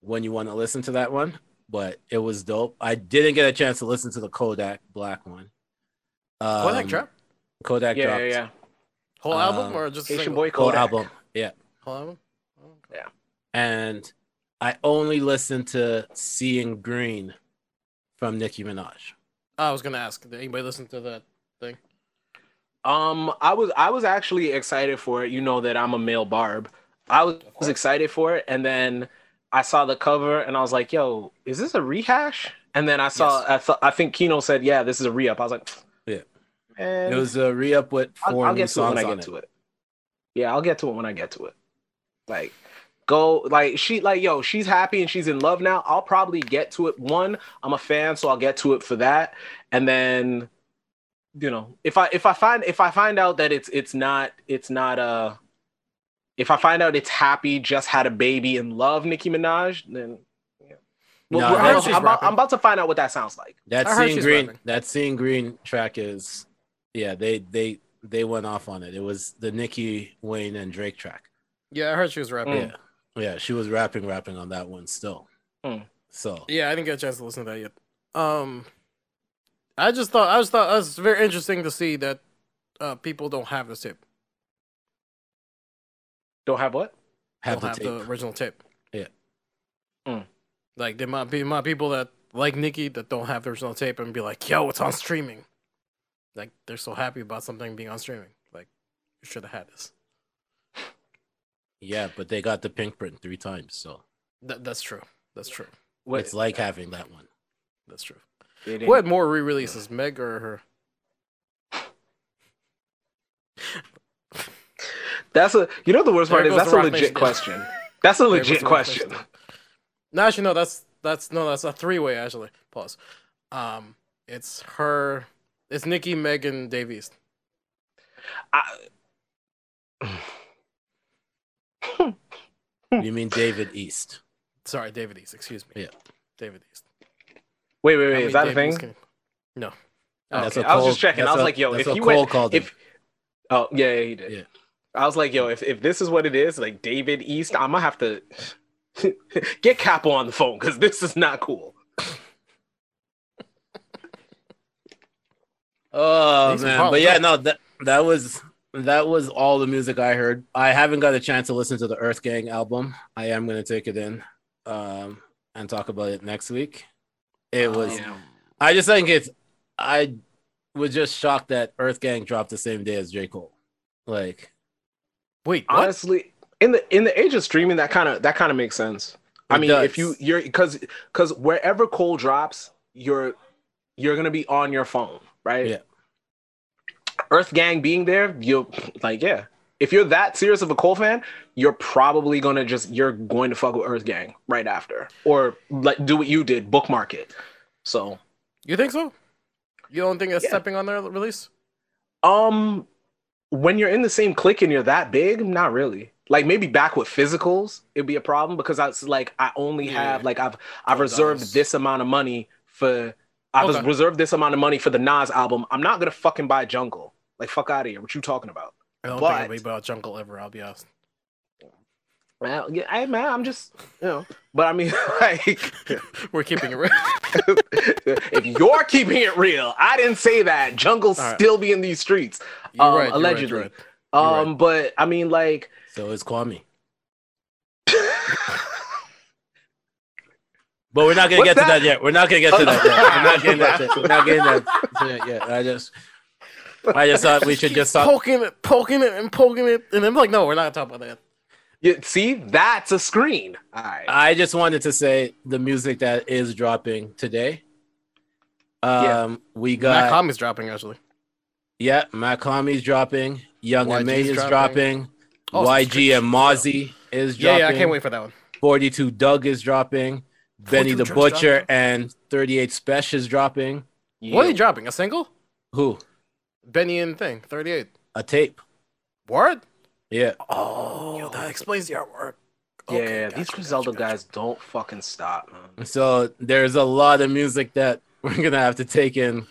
S3: when you want to listen to that one. But it was dope. I didn't get a chance to listen to the Kodak Black one. Um,
S1: Kodak drop?
S3: Kodak
S2: Yeah,
S3: dropped
S2: yeah, yeah.
S1: Whole
S3: um,
S1: album or just a
S2: Asian
S1: single?
S2: boy
S3: whole album. Yeah,
S1: Whole album? Yeah.
S3: And I only listened to "Seeing Green" from Nicki Minaj.
S1: I was gonna ask. Did anybody listen to that thing?
S2: Um, I was I was actually excited for it. You know that I'm a male barb. I was, was excited for it, and then I saw the cover, and I was like, "Yo, is this a rehash?" And then I saw,
S1: Yes.
S2: I thought, I think Kino said, "Yeah, this is a re-up." I was like,
S3: Yeah.
S2: man,
S3: It was a re-up with
S2: I'll,
S3: 4
S2: I'll
S3: new
S2: get to it when
S3: songs
S2: I
S3: on
S2: get
S3: it.
S2: to it. Yeah, I'll get to it when I get to it. Like, Go like she like yo, she's happy and she's in love now. I'll probably get to it. One, I'm a fan, so I'll get to it for that. And then, you know, if I if I find if I find out that it's it's not it's not uh if I find out it's happy, just had a baby and love Nicki Minaj, then yeah. Well,
S3: No, I heard
S2: I'm, I'm about. I'm about to find out what that sounds like.
S3: That
S1: I
S3: seeing green,
S1: rapping.
S3: that seeing green track is, yeah, they they they went off on it. It was the Nicki Wayne and Drake track.
S1: Yeah, I heard she was rapping.
S2: Mm.
S3: Yeah, yeah, she was rapping, rapping on that one still.
S2: Mm.
S3: So
S1: Yeah, I didn't get a chance to listen to that yet. Um, I just thought I just thought it was very interesting to see that uh, people don't have this tape.
S2: Don't have what?
S3: have
S1: don't
S3: the
S1: have
S3: tape.
S1: the original tape.
S3: Yeah.
S2: Mm.
S1: Like there might be might people that like Nicki that don't have the original tape and be like, "Yo, it's on streaming." Like they're so happy about something being on streaming. Like you should have had this.
S3: Yeah, but they got the Pinkprint three times, so
S1: That, that's true. That's true.
S2: What?
S3: it's like having that one.
S1: That's true.
S2: They
S1: Who had more re-releases, Meg or her?
S2: That's a you know the worst
S1: There
S2: part is that's a
S1: Roc
S2: legit
S1: Nation.
S2: question. That's a
S1: There
S2: legit
S1: goes the Roc
S2: question.
S1: Nation. No, actually, no. That's that's no. That's a three-way. Actually, pause. Um, it's her. It's Nicki, Megan, Davies.
S2: I,
S3: You mean David East?
S1: Sorry, David East. Excuse me.
S3: Yeah.
S1: David East.
S2: wait, wait,
S1: How
S2: wait.
S1: many
S2: Is that a thing?
S1: Can- No. Oh,
S3: That's
S2: okay.
S3: what
S2: I was just checking. I was
S3: what-
S2: like, yo, if
S3: what
S2: he
S3: Cole
S2: went,
S3: called him.
S2: if oh yeah, yeah, he did.
S3: Yeah.
S2: I was like, yo, if, if this is what it is, like David East, I'm gonna have to get Capo on the phone because this is not cool.
S3: Oh
S1: Decent
S3: man, but yeah,
S1: huh?
S3: no, that that was that was all the music I heard. I haven't got a chance to listen to the Earth Gang album. I am gonna take it in um, and talk about it next week. It was.
S2: Yeah.
S3: I just think it's. I was just shocked that Earth Gang dropped the same day as J Cole. Like,
S1: Wait. What?
S2: Honestly, in the in the age of streaming, that kind of that kind of makes sense. I
S3: It
S2: mean, if you you're because because wherever Cole drops, you're you're gonna be on your phone, right?
S3: Yeah.
S2: Earth Gang being there, you like yeah. If you're that serious of a Cole fan, you're probably gonna just you're going to fuck with Earth Gang right after, or like do what you did, bookmark it. So,
S1: You think so? You don't think it's
S2: Yeah.
S1: stepping on their release?
S2: um, when you're in the same clique and you're that big, not really. Like maybe back with physicals, it'd be a problem because I was like, I only
S1: Yeah.
S2: have like I've I've
S1: Oh,
S2: reserved
S1: dollars.
S2: this amount of money for I've
S1: Okay.
S2: reserved this amount of money for the Nas album. I'm not gonna fucking buy Jungle. Like fuck out of here. What you talking about?
S1: I don't
S2: But-
S1: think be about Jungle ever. I'll be honest.
S2: Man, yeah, hey, man, I'm just you know. But I mean, like,
S1: We're keeping it real.
S2: if you're keeping it real, I didn't say that. Jungle
S1: right.
S2: still be in these streets.
S1: You're
S2: Um,
S1: right. you're
S2: allegedly.
S1: you're right. You're right.
S2: Um, but I mean, like,
S3: so is Kwame. But we're not gonna
S2: What's
S3: get to
S2: that?
S3: that yet. We're not gonna get to that yet. We're not getting that. We're not getting that that yet. I just, I just thought we should just talk.
S1: poking it, poking it, and poking it, and I'm like, no, we're not talking about that.
S2: you, see, that's a screen. All right.
S3: I just wanted to say the music that is dropping today. Um,
S2: Yeah.
S3: we
S1: Matt
S3: got
S1: Commy's dropping actually.
S3: yeah, Mach-Hommy's dropping, Young and May is
S1: dropping.
S3: dropping,
S1: Oh,
S3: YG and Mozzy is
S1: Yeah,
S3: dropping.
S1: yeah, I can't wait for that one.
S3: 42 Dugg is dropping, Benny the Butcher
S1: dropping?
S3: and 38 Special is dropping.
S1: What are
S2: Yeah.
S1: you dropping? A single?
S3: Who?
S1: Benny and Thing, 38.
S3: A tape.
S1: Word?
S3: Yeah.
S1: Oh, yo, that explains the artwork.
S2: Yeah,
S1: Okay,
S2: these
S1: gotcha,
S2: Griselda
S1: gotcha, gotcha.
S2: guys don't fucking stop, man.
S3: So there's a lot of music that we're gonna have to take in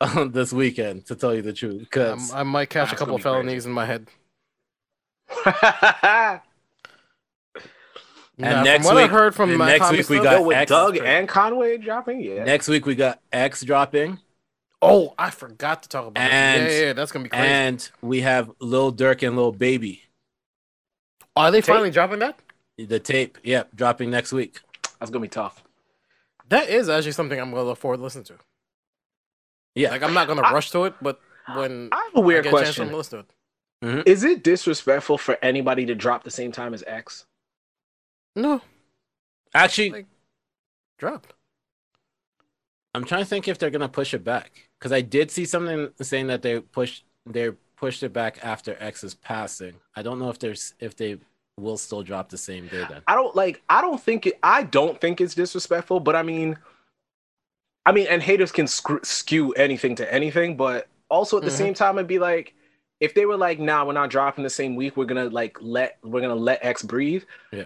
S3: on this weekend, to tell you the truth. Because
S1: Um, I might catch a couple
S2: gonna crazy.
S1: felonies in my head.
S3: And
S1: Nah,
S3: next
S1: from what
S3: week-
S1: I heard from
S3: and next
S1: Commey
S3: week we got
S2: Yo, with
S3: X
S2: Doug and Conway dropping, yeah.
S3: next week we got X dropping,
S1: Oh, I forgot to talk about
S3: And-
S1: that. Yeah, yeah, yeah, that's gonna be crazy.
S3: and we have Lil Durk and Lil Baby.
S1: Are they
S2: Tape?
S1: finally dropping that?
S3: The tape, yep, dropping next week.
S2: That's gonna be tough.
S1: That is actually something I'm gonna look forward to listening to.
S3: Yeah.
S1: Like I'm not gonna
S2: I-
S1: rush to it, but when
S2: I have a weird
S1: I get a chance, I'm
S2: question.
S1: gonna listen to it. Mm-hmm.
S2: Is it disrespectful for anybody to drop the same time as X?
S1: No,
S3: Actually,
S1: Like- dropped.
S3: I'm trying to think if they're gonna push it back because I did see something saying that they pushed they pushed it back after X's passing. I don't know if there's if they will still drop the same day then.
S2: I don't like. I don't think it. I don't think it's disrespectful. But I mean, I mean, and haters can screw, skew anything to anything. But also at the
S1: Mhm.
S2: same time, it'd be like if they were like, "Nah, we're not dropping the same week. We're gonna like let we're gonna let X breathe."
S3: Yeah.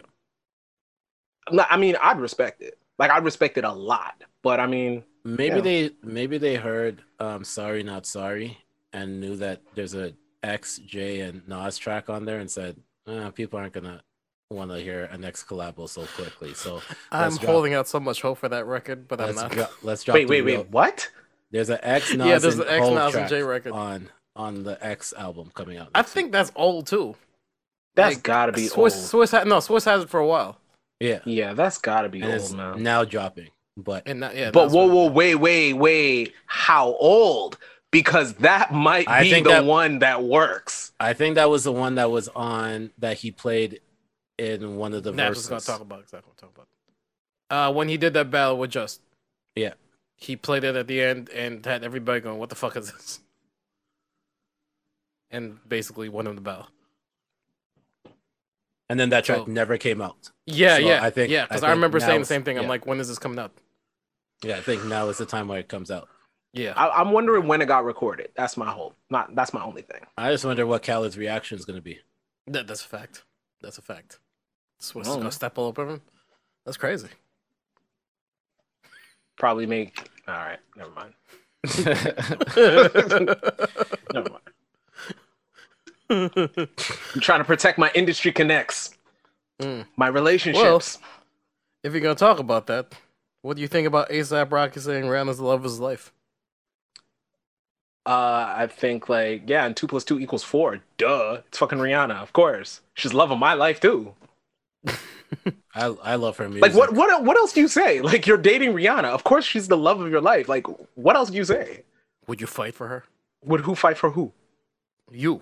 S2: I mean, I'd respect it. Like I'd respect it a lot. But I mean,
S3: Maybe
S2: Yeah.
S3: they maybe they heard um sorry not sorry and knew that there's a X, J, and Nas track on there and said, eh, people aren't gonna want to hear an X collabo so quickly. So
S1: I'm
S3: drop-
S1: holding out so much hope for that record, but I'm not.
S3: dro- let's drop
S2: wait, wait,
S3: real-
S2: wait. What?
S3: There's an X Nas
S1: Yeah, there's an X, Nas, and J record.
S3: on on the X album coming out.
S1: I
S3: next
S1: think that's old too.
S2: That's
S1: Like,
S2: gotta be
S1: Swizz.
S2: old.
S1: Swizz had no. Swizz has it for a while,
S3: yeah,
S2: Yeah, that's gotta be
S3: and
S2: old, man.
S3: now dropping. But
S1: and that, yeah.
S2: But
S1: that's
S2: whoa,
S1: what-
S2: whoa, wait, wait, wait. How old? Because that might
S3: I
S2: be
S3: think
S2: the
S3: that-
S2: one that works.
S3: I think that was the one that was on that he played in one of the
S1: Naps
S3: verses.
S1: is gonna talk about exactly what I'm talking about. Uh, when he did that battle with Just,
S3: Yeah.
S1: he played it at the end and had everybody going, "What the fuck is this?" And basically won him the battle.
S3: And then that track
S1: So-
S3: never came out.
S1: Yeah,
S3: So
S1: yeah,
S3: I think-
S1: yeah. Because I,
S3: think
S1: remember saying the same thing. I'm
S3: yeah.
S1: like, when is this coming out?
S3: Yeah, I think now is the time where it comes out.
S1: Yeah,
S2: I, I'm wondering when it got recorded. That's my whole. Not. That's my only thing.
S3: I just wonder what Khaled's reaction is going to be.
S1: that, that's a fact. That's a fact. Swizz
S2: Oh.
S1: is gonna step all over him. That's crazy.
S2: Probably make. All right. Never mind. Never mind. I'm trying to protect my industry connects,
S1: Mm.
S2: my relationships.
S1: If you're gonna talk about that, what do you think about ASAP Rocky saying Rihanna's the love of his life?
S2: uh, I think like yeah, and two plus two equals four. Duh, it's fucking Rihanna, of course. She's love of my life too.
S3: I I love her music.
S2: Like what? What? What else do you say? Like you're dating Rihanna. Of course, she's the love of your life. Like what else do you say?
S1: Would you fight for her?
S2: Would who fight for who?
S1: You.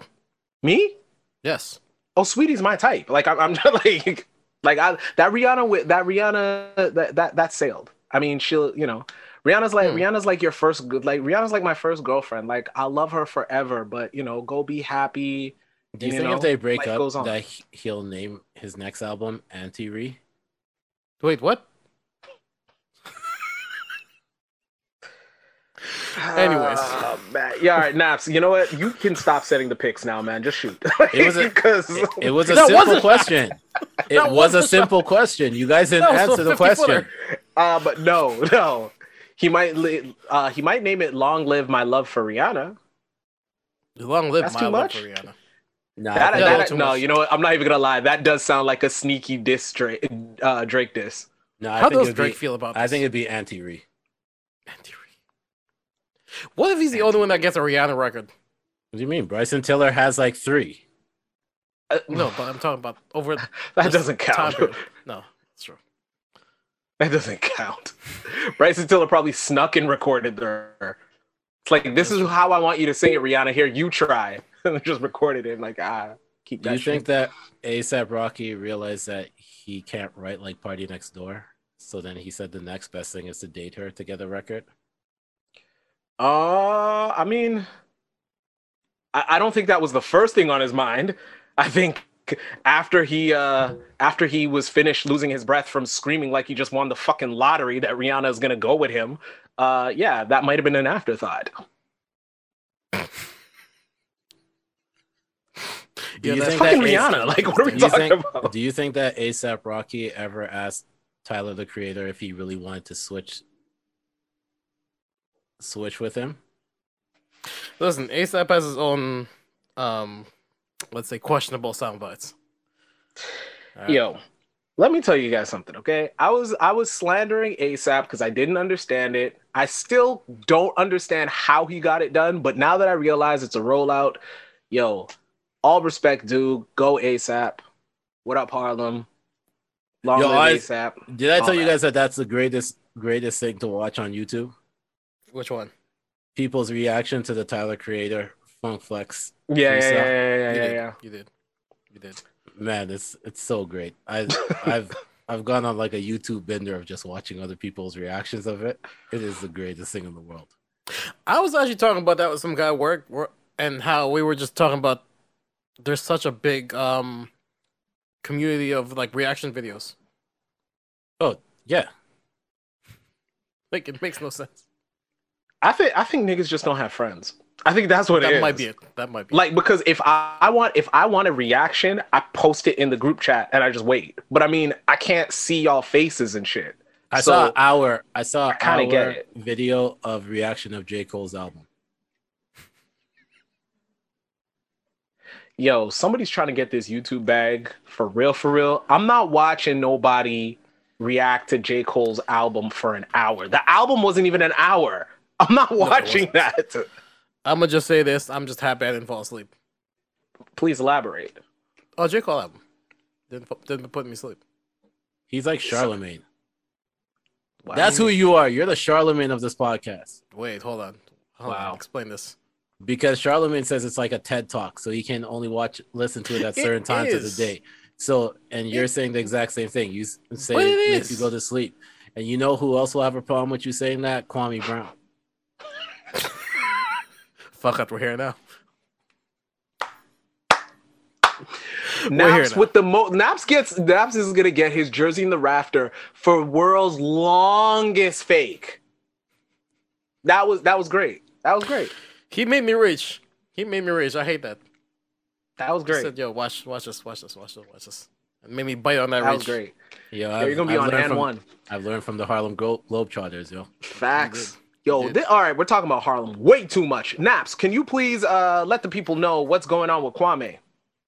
S2: Me?
S1: Yes.
S2: Oh, sweetie's my type. Like I'm, I'm not like, like I that Rihanna with that Rihanna that that that sailed. I mean, she'll you know, Rihanna's like
S1: Hmm.
S2: Rihanna's like your first good like Rihanna's like my first girlfriend. Like I love her forever, but you know, go be happy.
S3: Do you,
S2: you
S3: think
S2: know,
S3: if they break
S2: life
S3: up that he- he'll name his next album Anti Re?
S1: Wait, what? Anyways.
S2: Man. yeah, all right, Naps. You know what? You can stop setting the picks now, man. Just shoot.
S3: It was a-
S2: because
S3: It, it was a simple
S1: wasn't-
S3: question. It
S1: That
S3: was a
S1: wasn't-
S3: simple question. You guys didn't answer the question.
S2: uh, but no, no. He might li- uh he might name it "Long Live My Love for Rihanna."
S1: Long live
S2: That's
S1: my
S2: too
S1: love
S2: much?
S1: for Rihanna.
S3: Nah,
S2: That,
S3: I think
S1: Yeah,
S2: that- no,
S1: much.
S2: you know what? I'm not even gonna lie. That does sound like a sneaky diss Drake, uh, Drake diss.
S3: no, I
S1: How
S3: think
S1: does Drake
S3: be,
S1: feel about this?
S3: I think it'd be Anti Re.
S1: What if he's the only one that gets a Rihanna record?
S3: What do you mean? Bryson Tiller has like three.
S2: Uh,
S1: No, but I'm talking about over.
S2: that doesn't count.
S1: No, that's true.
S2: That doesn't count. Bryson Tiller probably snuck and recorded her. It's like this is how I want you to sing it, Rihanna. Here, you try, and just recorded it. Like ah, keep
S3: Do you
S2: shit.
S3: think that ASAP Rocky realized that he can't write like Party Next Door? So then he said the next best thing is to date her to get a record.
S2: Uh, I mean, I, I don't think that was the first thing on his mind. I think after he uh after he was finished losing his breath from screaming like he just won the fucking lottery that Rihanna is gonna go with him, uh, yeah, that might have been an afterthought.
S3: Do you think
S2: Fucking
S3: that
S2: Rihanna, like what are we talking
S3: think,
S2: about?
S3: Do you think that ASAP Rocky ever asked Tyler the Creator if he really wanted to switch switch with him?
S1: Listen, ASAP has his own, um, let's say, questionable sound bites. Alright.
S2: Yo, let me tell you guys something, okay? I was I was slandering ASAP because I didn't understand it. I still don't understand how he got it done, but now that I realize it's a rollout, yo, all respect, dude. Go ASAP. What up, Harlem? Long
S3: Yo,
S2: live
S3: I-
S2: ASAP.
S3: Did I tell you
S2: that.
S3: guys that that's the greatest greatest thing to watch on YouTube?
S1: Which one?
S3: People's reaction to the Tyler Creator Funk Flex.
S2: Yeah, yeah, yeah, yeah,
S1: you
S2: yeah.
S1: You did. You did.
S3: Man, it's it's so great. I I've I've gone on like a YouTube bender of just watching other people's reactions of it. It is the greatest thing in the world.
S1: I was actually talking about that with some guy at work, and how we were just talking about there's such a big um community of like reaction videos.
S3: Oh yeah,
S1: Like it makes no sense.
S2: I think I think niggas just don't have friends. I think that's what it
S1: That
S2: is.
S1: might be it. That might be.
S2: Like because if I, I want if I want a reaction, I post it in the group chat and I just wait. But I mean, I can't see y'all faces and shit.
S3: I
S2: So,
S3: saw our I saw
S2: kinda
S3: our
S2: get it.
S3: video of reaction of J Cole's album.
S2: yo, somebody's trying to get this YouTube bag for real, for real. I'm not watching nobody react to J. Cole's album for an hour. The album wasn't even an hour. I'm not watching
S1: wasn't.
S2: that.
S1: I'm gonna just say this. I'm just happy I didn't fall asleep.
S2: Please elaborate.
S1: Oh, J Cole album didn't didn't put me to sleep.
S3: He's like Charlemagne.
S2: Wow.
S3: That's who you are. You're the Charlemagne of this podcast.
S1: Wait, hold on. Hold
S2: Wow.
S1: on. Explain this.
S3: Because Charlemagne says it's like a TED talk, so he can only watch listen to it at
S1: It
S3: certain times of the day. So, and you're
S1: It-
S3: saying the exact same thing. You say
S1: But
S3: it,
S1: it
S3: makes you go to sleep, and you know who else will have a problem with you saying that? Kwame Brown.
S1: Fuck up, we're here now.
S2: Naps with the mo Naps gets Naps is gonna get his jersey in the rafter for world's longest fake. That was that was great. That was great.
S1: He made me rich. He made me rich. I hate that.
S2: That was
S1: He
S2: great.
S1: said, "Yo, watch, watch this, watch this, watch this, watch this." And made me bite on that,
S2: that
S1: reach.
S2: was great.
S3: Yo,
S2: Yeah, you're gonna be on
S3: learned
S2: and
S3: from,
S2: one.
S3: I've learned from the Harlem Glo- Globetrotters, yo.
S2: Facts. Yo,
S1: did.
S2: thi- all right, we're talking about Harlem way too much. Naps, can you please uh, let the people know what's going on with Kwame?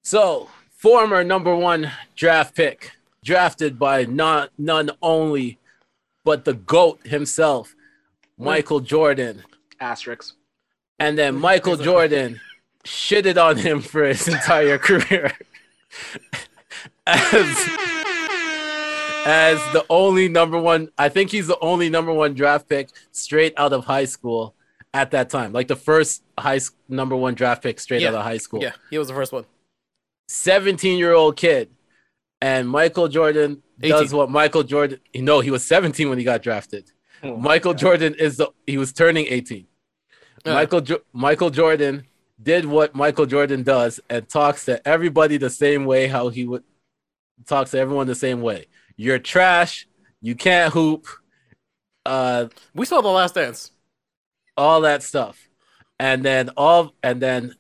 S3: So, former number one draft pick, drafted by not none only, but the GOAT himself, Michael Jordan.
S2: Asterisks.
S3: And then Michael Jordan shitted on him for his entire career. as, as the only number one, I think he's the only number one draft pick straight out of high school at that time. Like the first high number one draft pick straight out of high school.
S1: Yeah, he was the first one.
S3: 17 year old kid. And Michael Jordan does
S1: 18.
S3: what Michael Jordan, no, he was 17 when he got drafted.
S2: Oh,
S3: Michael Jordan is the, he was turning 18.
S1: Yeah.
S3: Michael jo- Michael Jordan did what Michael Jordan does and talks to everybody the same way how he would talks to everyone the same way. You're trash, you can't hoop, uh
S1: We saw the Last Dance.
S3: all that stuff. And then all and then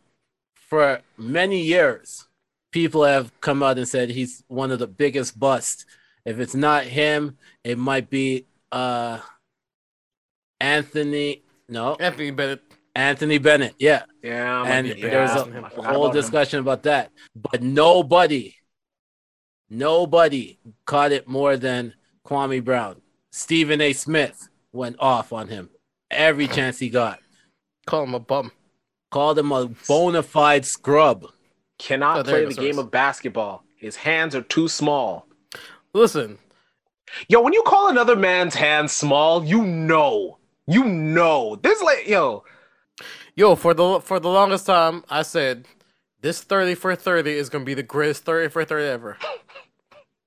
S3: for many years, people have come out and said he's one of the biggest busts. If it's not him, it might be uh Anthony. No,
S1: Anthony Bennett.
S3: Anthony Bennett. Yeah.
S2: Yeah,
S3: and
S2: yeah,
S3: there was
S2: I
S3: a
S2: forgot
S3: whole
S2: about him.
S3: discussion about that. But nobody, nobody caught it more than Kwame Brown. Stephen A. Smith went off on him every chance he got.
S1: Call him a bum.
S3: Called him a bona fide scrub.
S2: Cannot
S1: Oh,
S2: play the game of basketball. His hands are too small.
S1: Listen,
S2: Yo, when you call another man's hands small, you know. You know. This like yo,
S1: yo, for the for the longest time, I said this thirty for thirty is gonna be the greatest thirty for thirty ever.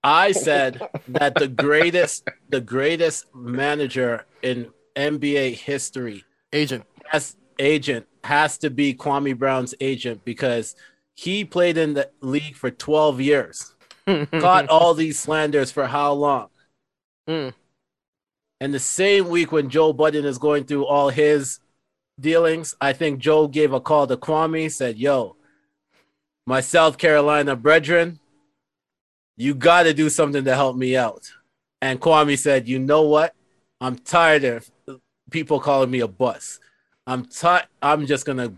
S3: I said that the greatest, the greatest manager in NBA history
S1: Agent.
S3: as agent has to be Kwame Brown's agent because he played in the league for 12 years. Caught all these slanders for how long?
S1: Mm.
S3: And the same week when Joe Budden is going through all his dealings, I think Joe gave a call to Kwame, said, Yo, my South Carolina brethren, you got to do something to help me out. And Kwame said, You know what? I'm tired of people calling me a bus. I'm tired. I'm just going to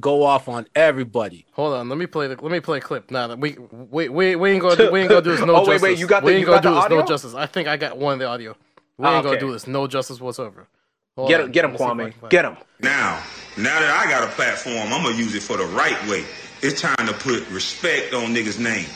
S3: go off on everybody.
S1: Hold on, let me play the let me play a clip. Now that we we we we ain't gonna we ain't gonna do this no
S2: Oh,
S1: justice.
S2: wait, wait, you got the,
S1: we
S2: ain't
S1: gonna do this
S2: audio?
S1: no justice. I think I got one of the audio. We
S2: Ah,
S1: ain't gonna do this no justice whatsoever. Hold
S2: get
S1: on,
S2: him, get him,
S1: let me see if I
S2: Kwame. Get him.
S5: Now, now that I got a platform, I'm gonna use it for the right way. It's time to put respect on niggas' name.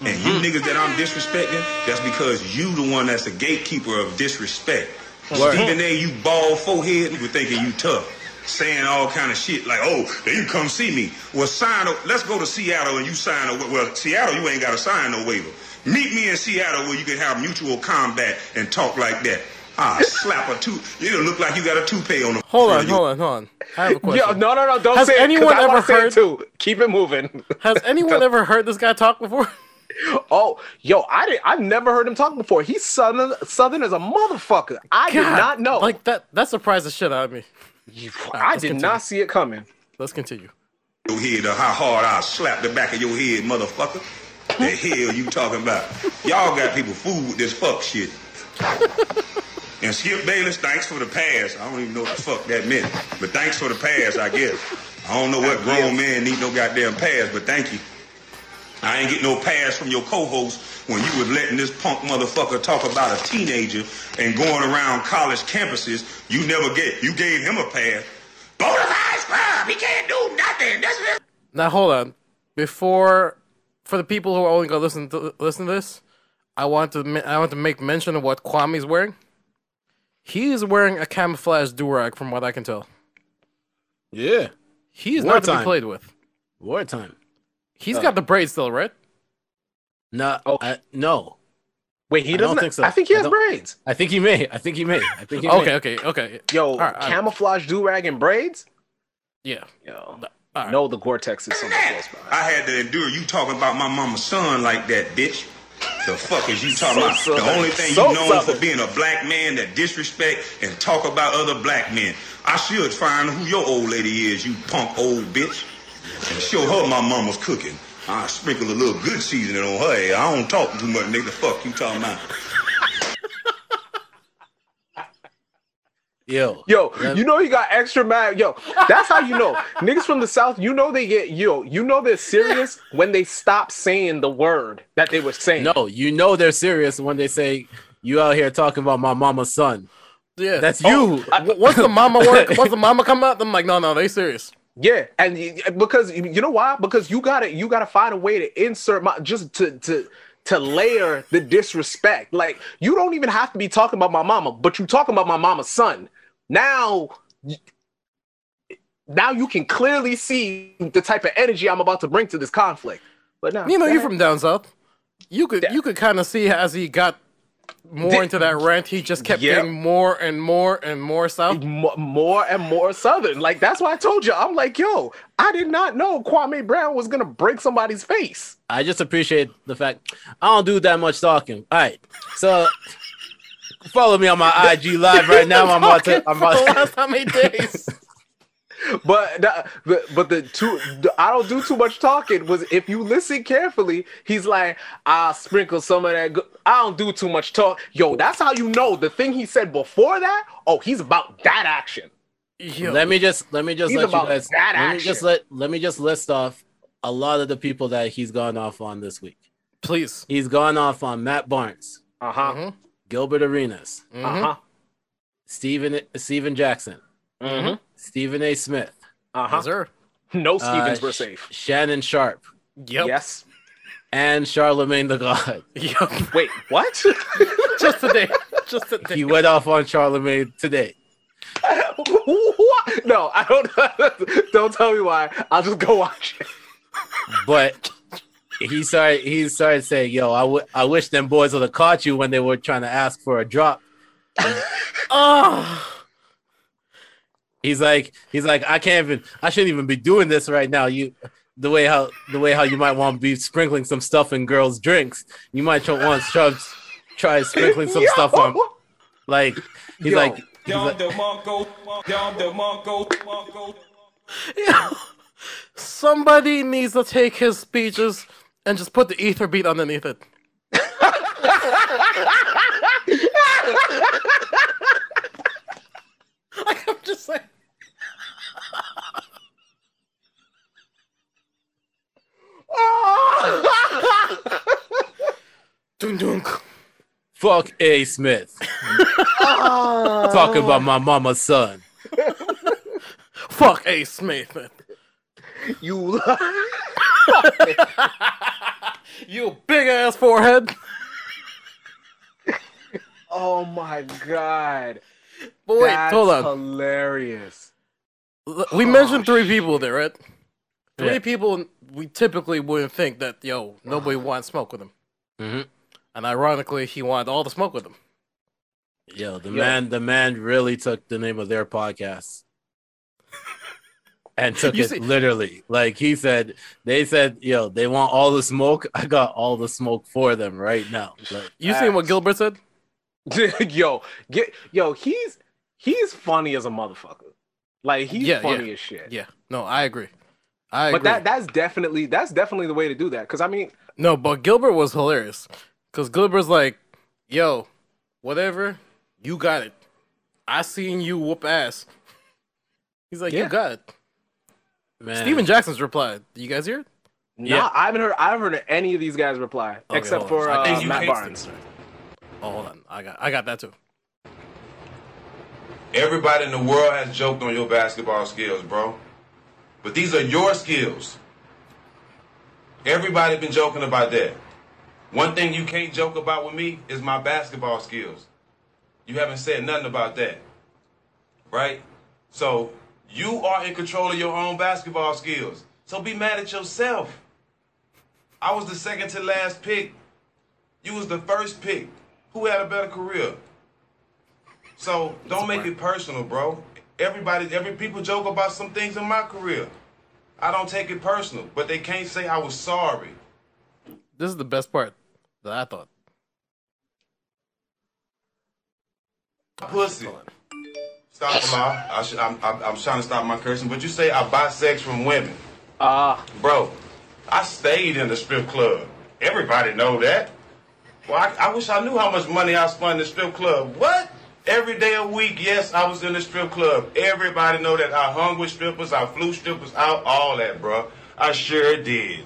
S5: And you niggas that I'm disrespecting, that's because you the one that's the gatekeeper of disrespect. Stephen A, you bald forehead, you thinking you tough. Saying all kind of shit like, oh, then you come see me. Well, sign a, let's go to Seattle and you sign a, well, Seattle, you ain't got to sign no waiver. Meet me in Seattle where you can have mutual combat and talk like that. Ah, slap a two. You don't look like you got a toupee on the
S1: Hold on,
S5: of
S1: hold on, hold on. I have a question.
S2: Yo, no, no, no, don't
S1: Has
S2: say it, 'cause
S1: anyone
S2: I wanna
S1: ever
S2: say it
S1: heard-
S2: too. Keep it moving.
S1: Has anyone ever heard this guy talk before?
S2: Oh, yo, I did. I've never heard him talk before. He's southern, southern as a motherfucker. I did not know.
S1: Like that. That surprised the shit out of me.
S2: You-
S1: right,
S2: I did
S1: continue.
S2: not see it coming.
S1: Let's continue.
S5: your head or how hard I'll slap the back of your head, motherfucker. The hell you talking about? Y'all got people fooled with this fuck shit. And Skip Bayless, thanks for the pass. I don't even know what the fuck that meant. But thanks for the pass, I guess. I don't know what grown man need no goddamn pass, but thank you. I ain't get no pass from your co-host when you was letting this punk motherfucker talk about a teenager and going around college campuses. You never get. You gave him a pass. Bonafide scrub. He can't do nothing. That's it.
S1: Now hold on. Before, for the people who are only gonna listen to listen to this, I want to ma- I want to make mention of what Kwame's wearing. He's wearing a camouflage durag, from what I can tell.
S3: Yeah.
S1: He's not to be played with.
S3: Wartime.
S1: He's got the braids still, right?
S3: No.
S2: Uh, oh.
S3: I, no.
S2: Wait, he
S3: I don't
S2: doesn't.
S3: think so.
S2: I think he
S3: I
S2: has
S3: don't-
S2: braids.
S3: I think he may. I think he may. I think he
S1: Okay,
S3: may.
S1: okay, okay.
S2: Yo,
S1: All right, all right.
S2: camouflage do rag and braids.
S1: Yeah.
S2: Yo,
S1: All right.
S2: no, the Gore-Tex is something close behind.
S5: I had to endure you talking about my mama's son like that, bitch. The fuck is you talking
S2: So
S5: about?
S2: southern.
S5: The only thing
S2: So
S5: you known
S2: southern.
S5: for being a black man that disrespect and talk about other black men. I should find who your old lady is, you punk old bitch, and show her my mama's cooking. I sprinkle a little good seasoning on her. head. I don't talk too much, nigga. Fuck you talking about?
S3: Yo.
S2: Yo,
S3: Let-
S2: you know he got extra mad. Yo, that's how you know niggas from the south. You know they get yo. You know they're serious when they stop saying the word that they were saying.
S3: No, you know they're serious when they say you out here talking about my mama's son.
S1: Yeah.
S3: That's
S2: Oh,
S3: you.
S1: W- Once the mama work, once the mama come out, I'm like, no, no, they serious.
S2: Yeah, and because you know why? Because you gotta you gotta find a way to insert my just to to to layer the disrespect. Like you don't even have to be talking about my mama, but you talking about my mama's son. Now, now you can clearly see the type of energy I'm about to bring to this conflict. But now,
S1: You know, you're from down south. You could
S2: Yeah.
S1: you could kind of see as he got more
S2: Di-
S1: into that rant, he just kept
S2: Yep.
S1: getting more and more and more south.
S2: Mo- more and more southern. Like that's why I told you. I'm like, yo, I did not know Kwame Brown was gonna break somebody's face.
S3: I just appreciate the fact I don't do that much talking. All right, so follow me on my IG live right now. I'm about to. I'm
S1: For the
S3: about.
S1: last how many days?
S2: But the, the but the two the, I don't do too much talking was if you listen carefully, he's like, I'll sprinkle some of that. Go-. I don't do too much talk. Yo, that's how you know the thing he said before that. Oh, he's about that action.
S1: Yo,
S3: Let me just let me just
S2: He's
S3: let you guys.
S2: that
S3: Let me just let let me just list off a lot of the people that he's gone off on this week.
S1: please.
S3: He's gone off on Matt Barnes,
S2: Uh huh.
S1: Mhm,
S3: Gilbert Arenas.
S2: Uh huh.
S3: Stephen Stephen Jackson,
S2: Mm-hmm.
S3: Stephen A. Smith,
S2: Uh
S1: Yes,
S2: huh.
S1: sir.
S2: No
S3: uh,
S2: Stevens were
S3: Sh-
S2: safe.
S3: Shannon Sharpe,
S1: Yep.
S2: Yes.
S3: and Charlemagne the God.
S1: Yep.
S2: Wait, what?
S1: Just today. Just today.
S3: He went off on Charlemagne today.
S2: what? No, I don't. don't tell me why. I'll just go watch it.
S3: But he started he started saying, "Yo, I, w- I wish them boys would have caught you when they were trying to ask for a drop."
S1: Oh.
S3: He's like, he's like, I can't even, I shouldn't even be doing this right now. You, the way how the way how you might want to be sprinkling some stuff in girls' drinks. You might want to try try sprinkling some
S2: Yo!
S3: stuff on. Like he's
S2: Yo.
S3: like, he's like,
S1: Somebody needs to take his speeches and just put the ether beat underneath it. like, I'm just saying. Dun dunk.
S3: fuck A Smith, talking about my mama's son.
S1: Fuck A. Smith.
S2: you.
S1: You big ass forehead.
S2: oh my god.
S1: But wait,
S2: That's
S1: hold on.
S2: Hilarious.
S1: L- We mentioned three people there, right? Three
S3: Yeah.
S1: people we typically wouldn't think that, yo, nobody wants smoke with him.
S3: hmm
S1: And ironically, he wanted all the smoke with him.
S3: Yo, the
S2: Yo.
S3: man, the man really took the name of their podcast. and took
S1: You
S3: it
S1: see-
S3: literally. Like he said, they said, "Yo, they want all the smoke. I got all the smoke for them right now." Like,
S1: You seen what Gilbert said?
S2: yo, get yo, he's he's funny as a motherfucker. Like he's
S1: Yeah,
S2: funny
S1: yeah.
S2: as shit.
S1: Yeah. No, I agree. I
S2: But that that's definitely that's definitely the way to do that. Cause I mean,
S1: No, but Gilbert was hilarious. Cause Gilbert's like, yo, whatever, you got it. I seen you whoop ass. He's like,
S2: Yeah.
S1: you got it.
S3: man,
S1: Stephen Jackson's replied. You guys hear it?
S3: Yeah.
S2: I haven't heard I haven't heard any of these guys reply
S1: Okay,
S2: except for uh, Matt
S6: can't-
S2: Barnes.
S1: Oh, hold on. I got I got that too.
S6: Everybody in the world has joked on your basketball skills, bro. But these are your skills. Everybody been joking about that. One thing you can't joke about with me is my basketball skills. You haven't said nothing about that. Right? So you are in control of your own basketball skills. So be mad at yourself. I was the second to last pick. You was the first pick. Who had a better career? So don't make it personal, bro. Everybody, every people joke about some things in my career. I don't take it personal, but they can't say I was sorry.
S1: This is the best part that I thought.
S6: Pussy. Stop a law. I should, I'm, I'm, I'm trying to stop my cursing, but you say I buy sex from women,
S2: Uh
S6: bro. I stayed in the strip club. Everybody know that. Well, I, I wish I knew how much money I spent in the strip club. What? Every day a week, yes, I was in the strip club. Everybody know that I hung with strippers, I flew strippers out, all that, bro. I sure did.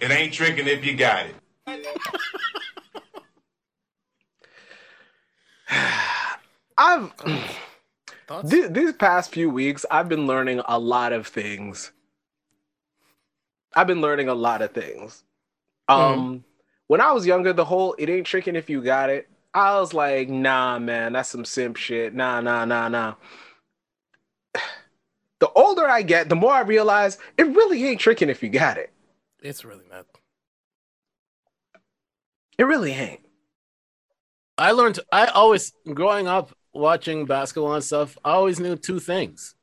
S6: It ain't tricking if you got it.
S2: I've th- these past few weeks I've been learning a lot of things. I've been learning a lot of things. Um when I was younger, the whole it ain't tricking if you got it. I was like, nah, man, that's some simp shit. Nah, nah, nah, nah. The older I get, the more I realize it really ain't tricking if you got it.
S1: It's really not.
S2: It really ain't.
S3: I learned. I always growing up watching basketball and stuff. I always knew two things.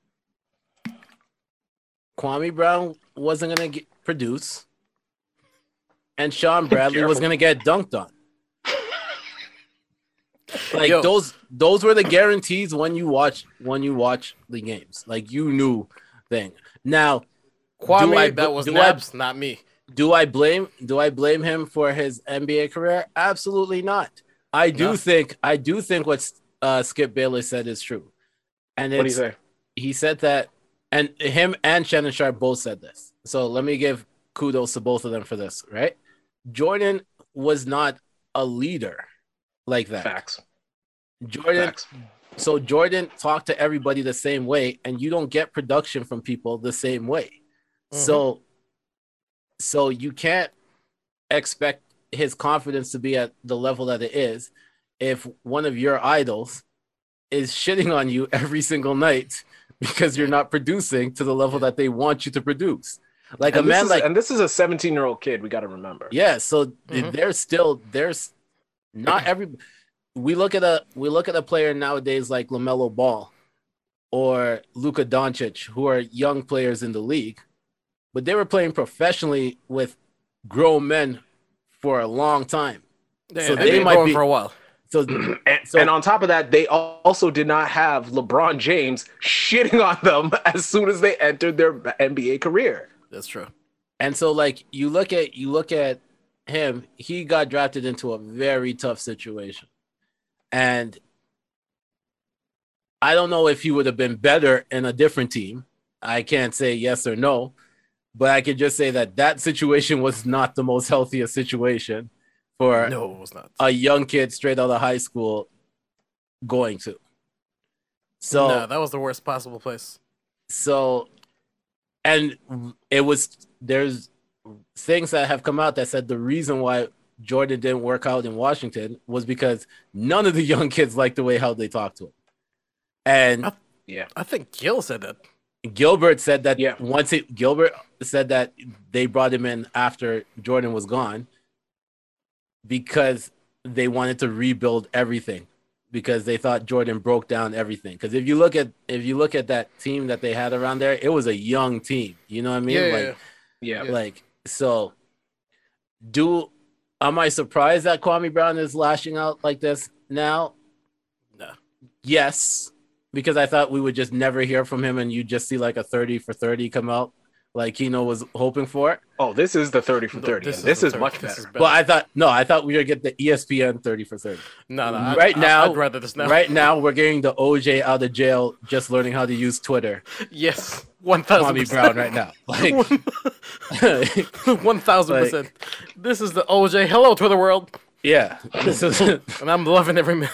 S3: Kwame Brown wasn't gonna get, produce, and Shawn Bradley was gonna get dunked on. Like
S1: Yo.
S3: those, those were the guarantees when you watch when you watch the games. Like you knew thing. Now,
S1: Kwame,
S3: I-
S1: that was
S3: do I-
S1: Naps, not me.
S3: do I blame do I blame him for his NBA career? Absolutely not. I do
S1: No.
S3: think I do think what uh, Skip Bayless said is true, and
S2: What do you say?
S3: he said that, and him and Shannon Sharpe both said this. So let me give kudos to both of them for this. Right, Jordan was not a leader like that.
S2: Facts.
S3: Jordan
S2: Facts.
S3: so Jordan talked to everybody the same way, and you don't get production from people the same way. So, so you can't expect his confidence to be at the level that it is if one of your idols is shitting on you every single night because you're not producing to the level that they want you to produce. Like
S2: And
S3: a man
S2: is-
S3: like
S2: and this is a 17 year old kid. We got to remember.
S3: yeah, so
S1: Mhm.
S3: there's still there's not every we look at a we look at a player nowadays like LaMelo Ball or Luka Doncic who are young players in the league, but they were playing professionally with grown men for a long time.
S1: Yeah,
S3: So
S1: they've
S3: they
S1: been
S3: might be-
S1: for a while.
S3: So
S2: And,
S3: So-
S2: and on top of that, they also did not have LeBron James shitting on them as soon as they entered their NBA career.
S1: That's true.
S3: And so like you look at you look at him, he got drafted into a very tough situation. And I don't know if he would have been better in a different team. I can't say yes or no, but I can just say that that situation was not the most healthiest situation for
S1: No, it was not.
S3: a young kid straight out of high school going to. So
S1: no, that was the worst possible place.
S3: so and it was there's things that have come out that said the reason why Jordan didn't work out in Washington was because none of the young kids liked the way how they talked to him. And
S2: Yeah.
S1: I think Gil said that.
S3: Gilbert said that
S2: Yeah.
S3: once it Gilbert said that they brought him in after Jordan was gone because they wanted to rebuild everything. because they thought Jordan broke down everything. Because if you look at if you look at that team that they had around there, it was a young team. You know what I mean?
S1: Yeah,
S3: like,
S1: yeah,
S2: Yeah.
S3: like so. Do am I surprised that Kwame Brown is lashing out like this now?
S1: No.
S3: Yes, because I thought we would just never hear from him, and you just see like a thirty for thirty come out, like Kino was hoping for.
S2: Oh, this is the 30 for 30. This,
S1: the
S2: is,
S1: third-
S2: much better.
S1: is
S3: Well, I thought no, I thought we would get the ESPN thirty for thirty.
S1: no, no,
S3: right
S1: I-
S3: now-
S1: I'd rather this now.
S3: Right now, we're getting the OJ out of jail, just learning how to use Twitter.
S1: Yes, one thousand.
S3: Kwame Brown right now. Like,
S1: One thousand
S3: Like-
S1: percent. This is the OJ. Hello, Twitter world,
S3: yeah, this is
S1: and I'm loving every minute.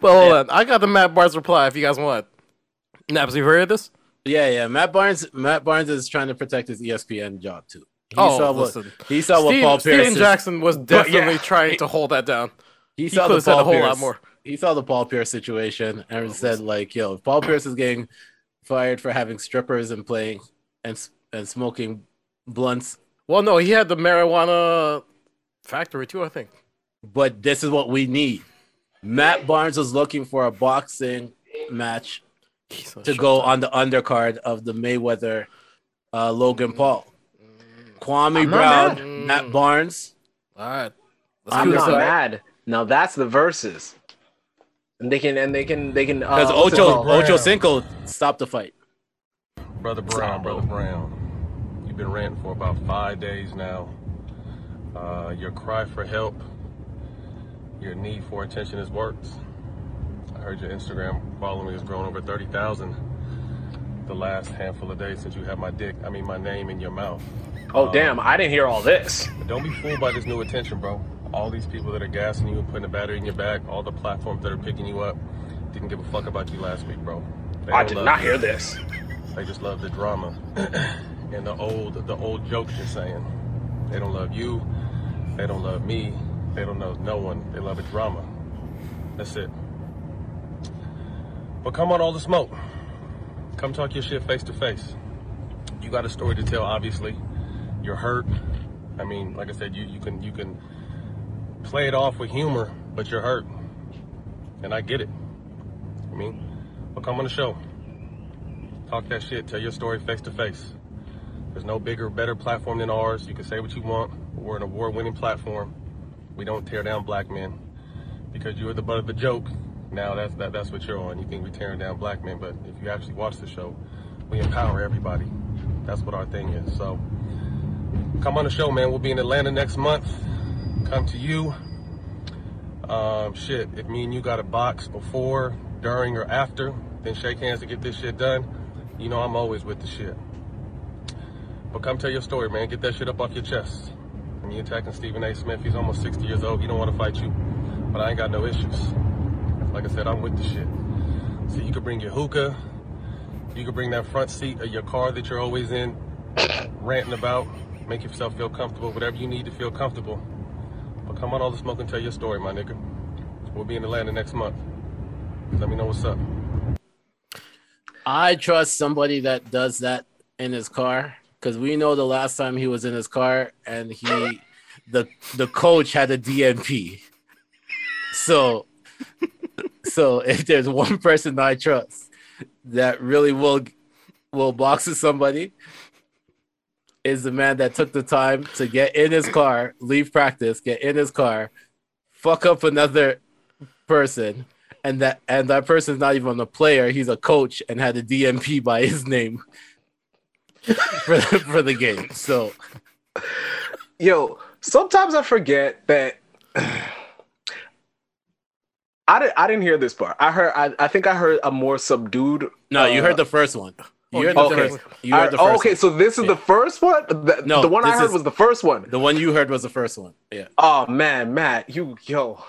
S1: but hold on, I got the Matt Barnes reply. If you guys want, Naps, you've heard of this?
S3: yeah, yeah. Matt Barnes, Matt Barnes is trying to protect his ESPN job too. He
S1: Oh,
S3: saw what
S1: listen.
S3: he saw what Paul Pierce. Stephen
S1: Jackson was
S2: yeah.
S1: definitely trying to hold that down.
S3: He
S1: He
S3: saw the
S1: said a whole
S3: Pierce.
S1: lot more.
S3: He saw the Paul Pierce situation and oh, said like, "Yo, if Paul Pierce is getting fired for having strippers and playing and and smoking blunts,
S1: Well, no, he had the marijuana factory too. I think.
S3: but this is what we need." Matt Barnes was looking for a boxing match to go
S1: up.
S3: on the undercard of the Mayweather uh, Logan Paul. Kwame
S2: I'm not
S3: Brown,
S1: mad.
S3: Matt Barnes.
S1: All right. Let's
S2: I'm not
S1: up.
S2: mad. Now that's the verses. And they can and they can they can
S3: Because
S2: uh,
S3: Ocho?
S7: Brown.
S3: Ocho Cinco stopped the fight.
S7: Brother Brown, Brother Brown. You've been ranting for about five days now. Uh, your cry for help, your need for attention has worked. I heard your Instagram following has grown over 30,000 the last handful of days since you had my dick, I mean my name in your mouth.
S2: Oh um, damn, I didn't hear all this.
S7: Don't be fooled by this new attention, bro. All these people that are gassing you and putting a battery in your back, all the platforms that are picking you up, didn't give a fuck about you last week, bro.
S2: I did not
S7: you.
S2: hear this.
S7: They just love the drama and the old the old jokes you're saying. They don't love you. They don't love me. They don't know no one. They love the drama. That's it. But come on, all the smoke. Come talk your shit face to face. You got a story to tell. Obviously, you're hurt. I mean, like I said, you you can you can play it off with humor, but you're hurt, and I get it. I mean, but come on the show. Talk that shit. Tell your story face to face. There's no bigger, better platform than ours. You can say what you want. We're an award-winning platform. We don't tear down black men because you're the butt of the joke. Now that's that, that's what you're on. You think we're tearing down black men, but if you actually watch the show, we empower everybody. That's what our thing is. So come on the show, man. We'll be in Atlanta next month. Come to you. Um, shit, if me and you got a box before, during, or after, then shake hands to get this shit done. You know I'm always with the shit. But come tell your story, man. Get that shit up off your chest. You're attacking Stephen A. Smith. He's almost 60 years old. He don't want to fight you. But I ain't got no issues. Like I said, I'm with the shit. So you could bring your hookah. You could bring that front seat of your car that you're always in, ranting about. Make yourself feel comfortable. Whatever you need to feel comfortable. But come on, all the smoke and tell your story, my nigga. We'll be in Atlanta next month. Let me know what's up.
S3: I trust somebody that does that in his car because we know the last time he was in his car and he, the the coach had a DNP. So, so if there's one person I trust that really will will box with somebody, is the man that took the time to get in his car, leave practice, get in his car, fuck up another person, and that and that person's not even a player; he's a coach and had a DNP by his name for the, for the game. So
S2: Yo, sometimes I forget that I didn't I didn't hear this part. I heard I, I think I heard a more subdued
S3: no, you
S2: uh,
S3: heard the first one. You
S1: oh,
S3: heard the
S2: okay.
S3: first. You heard the
S2: oh,
S3: first.
S2: okay,
S3: one.
S2: so this is
S3: Yeah.
S2: the first one? The,
S3: No,
S2: the one I heard
S3: is-
S2: was the first one.
S3: the one you heard was the first one. Yeah.
S2: Oh man, Matt, you yo,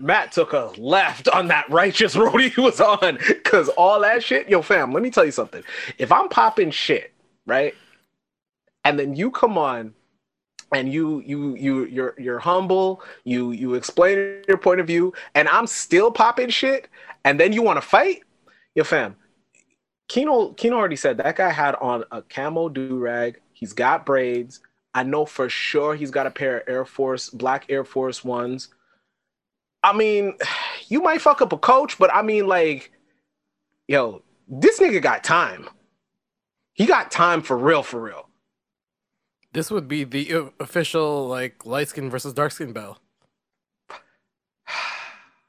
S2: Matt took a left on that righteous road he was on, cause all that shit, yo, fam. Let me tell you something. If I'm popping shit, right, and then you come on, and you you you you're you're humble, you you explain your point of view, and I'm still popping shit, and then you want to fight, yo, fam. Kino Kino already said that guy had on a camo do rag. He's got braids. I know for sure he's got a pair of Air Force black Air Force ones. I mean, you might fuck up a coach, but I mean, like, yo, this nigga got time. He got time for real, for real.
S1: This would be the official like light skin versus dark skin battle.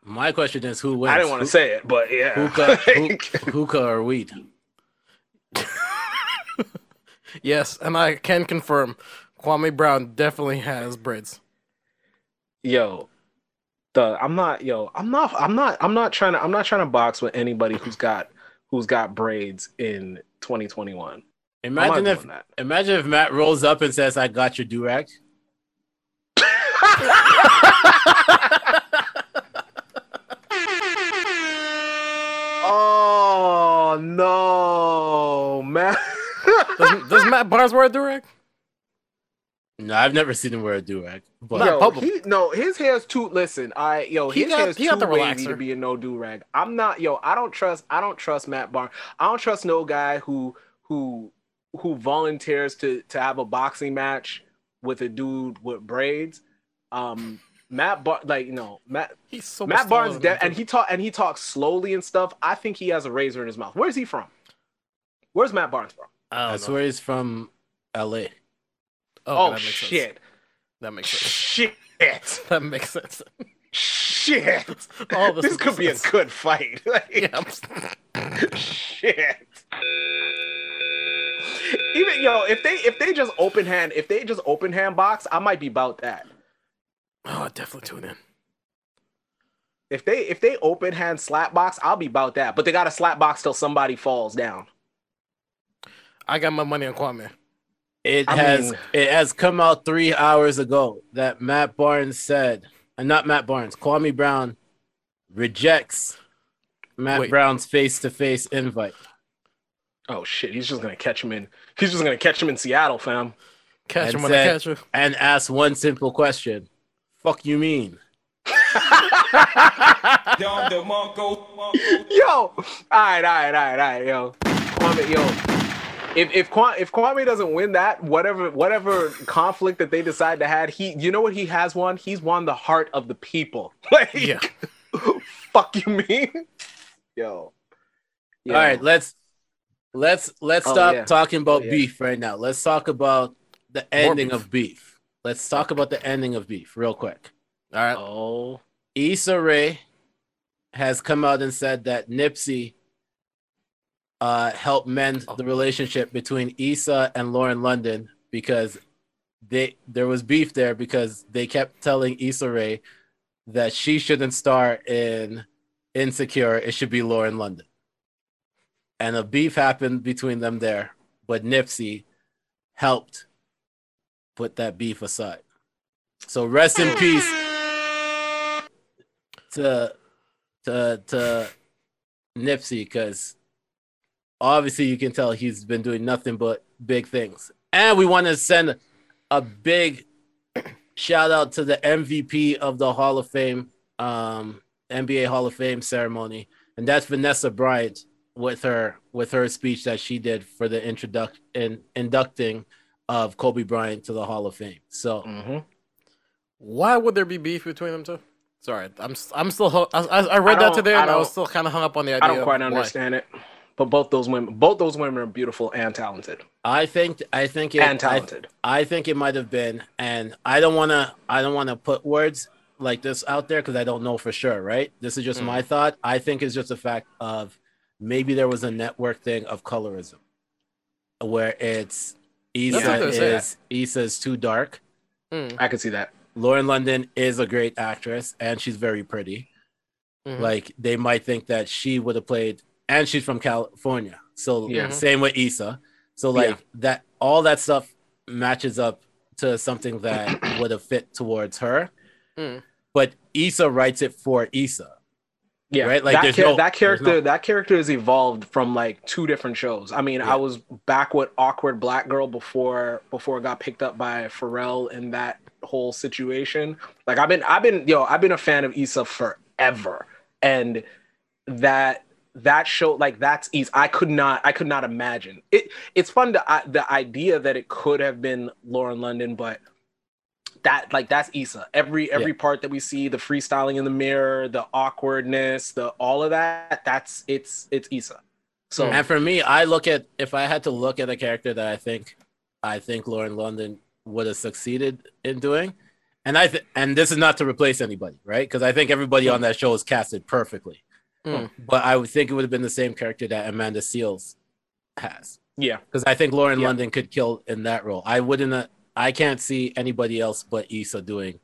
S3: My question is who wins?
S2: I didn't want to say it, but yeah.
S3: hookah, hook- hookah or weed?
S1: Yes, and I can confirm, Kwame Brown definitely has braids.
S2: yo, the I'm not yo, I'm not I'm not I'm not trying to I'm not trying to box with anybody who's got who's got braids in 2021. I'm not
S3: Imagine if
S2: that.
S3: imagine if Matt rolls up and says, "I got your do rag."
S2: Oh no, man.
S1: Does, does Matt Barnes wear a durag?
S3: No, I've never seen him wear a do rag. But
S2: yo, he, no, his hair's too. Listen, I yo,
S1: He
S2: his
S1: got-
S2: hair's
S1: he
S2: too
S1: got the
S2: wavy to be a no do rag. I'm not yo. I don't trust. I don't trust Matt Barnes. I don't trust no guy who who who volunteers to to have a boxing match with a dude with braids. Um, Matt Bar like you know Matt
S1: He's so
S2: Matt Barnes de- and he talk and he talks slowly and stuff. I think he has a razor in his mouth. Where's he from? Where's Matt Barnes from?
S1: I
S3: I
S1: don't
S3: swear he's from L.A.
S2: Oh,
S1: that makes sense.
S2: shit!
S1: That makes sense.
S2: Shit!
S1: That makes sense.
S2: Shit!
S1: All this
S2: this
S1: makes
S2: could be a good fight. Like,
S1: Yeah.
S2: Shit. Even yo, if they if they just open hand, if they just open hand box, I might be about that.
S1: Oh, I'd definitely tune in.
S2: If they if they open hand slap box, I'll be about that. But they got to slap box till somebody falls down.
S1: I got my money on Kwame.
S3: It
S2: I
S3: has
S2: mean-
S3: it has come out three hours ago that Matt Barnes said, and not Matt Barnes, Kwame Brown rejects Matt
S1: Wait.
S3: Brown's face to face invite.
S2: Oh shit, he's just gonna catch him in. He's just gonna catch him in Seattle, fam.
S1: Catch
S3: And
S1: him when I catch you.
S3: and ask one simple question. Fuck you mean?
S5: Dom DeMarco, Marco.
S2: Yo, all right, all right, all right, all right, yo, Kwame, yo. If if Kwame, if Kwame doesn't win that, whatever whatever conflict that they decide to have, he, you know what he has won? He's won the heart of the people. Like,
S1: Yeah.
S2: fuck you mean? Yo. Yo.
S3: All right, let's let's let's
S2: Oh,
S3: stop
S2: yeah.
S3: talking about
S2: Oh, yeah.
S3: beef right now. Let's talk about the ending
S1: beef.
S3: of beef. Let's talk about the ending of beef real quick.
S1: All right.
S2: Oh.
S3: Issa Rae has come out and said that Nipsey uh, helped mend the relationship between Issa and Lauren London because they there was beef there because they kept telling Issa Rae that she shouldn't star in Insecure. It should be Lauren London. And a beef happened between them there, but Nipsey helped put that beef aside. So rest in peace to to to Nipsey because obviously you can tell he's been doing nothing but big things. And we want to send a big shout out to the MVP of the Hall of Fame, um, NBA Hall of Fame ceremony, and that's Vanessa Bryant with her with her speech that she did for the introduct in, inducting of Kobe Bryant to the Hall of Fame. So
S2: hmm
S1: Why would there be beef between them two? Sorry, I'm I'm still I, I I read
S2: I
S1: that today and I was still kind of hung up on the idea.
S2: I don't
S1: of
S2: quite
S1: why.
S2: understand it. But both those women, both those women are beautiful and talented.
S3: I think I think it,
S2: and
S3: I-
S2: talented.
S3: I think it might have been, and I don't want to. I don't want to put words like this out there because I don't know for sure. Right? This is just
S1: Mm.
S3: my thought. I think it's just a fact of maybe there was a network thing of colorism, where it's
S1: That's what
S3: Issa is Issa's too dark.
S1: Mm,
S2: I can see that.
S3: Lauren London is a great actress and she's very pretty.
S1: mhm.
S3: Like they might think that she would have played, and she's from California. So
S2: Yeah.
S3: same with Issa. So like
S2: Yeah.
S3: that, all that stuff matches up to something that would have fit towards her.
S1: Mm.
S3: But Issa writes it for Issa.
S2: Yeah,
S3: Right? Like,
S2: that,
S3: there's
S2: char-
S3: no-
S2: that
S3: there's
S2: character.
S3: no-
S2: That character has evolved from like two different shows. I mean,
S3: Yeah.
S2: I was back with awkward black girl before before it got picked up by Pharrell in that whole situation. Like I've been, I've been, yo, I've been a fan of Issa forever, and that that show like that's easy. I could not I could not imagine it. It's fun to uh, the idea that it could have been Lauren London, but that like that's Issa. Every every part that we see, the freestyling in the mirror, the awkwardness, the all of that, that's it's it's Issa. So
S3: And for me, I look at if I had to look at a character that I think I think Lauren London would have succeeded in doing, and I th- and this is not to replace anybody, right? Because I think everybody on that show is casted perfectly.
S1: Mm.
S3: But I would think it would have been the same character that Amanda Seales has,
S2: yeah,
S3: because I think Lauren
S2: Yeah.
S3: London could kill in that role. I wouldn't. I can't see anybody else but Issa doing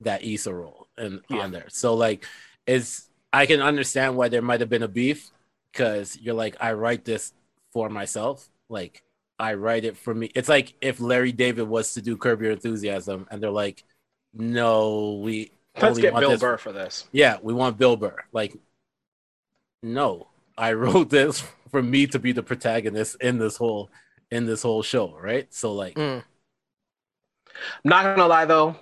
S3: that Issa role and
S2: Yeah.
S3: on there. So like, is I can understand why there might have been a beef because you're like, I write this for myself. Like, I write it for me. It's like if Larry David was to do Curb Your Enthusiasm, and they're like, no, we
S2: let's get
S3: want
S2: Bill
S3: this-
S2: Burr for this.
S3: Yeah, we want Bill Burr. Like, no, I wrote this for me to be the protagonist in this whole in this whole show, right? So like,
S1: Mm.
S2: I'm not gonna lie though,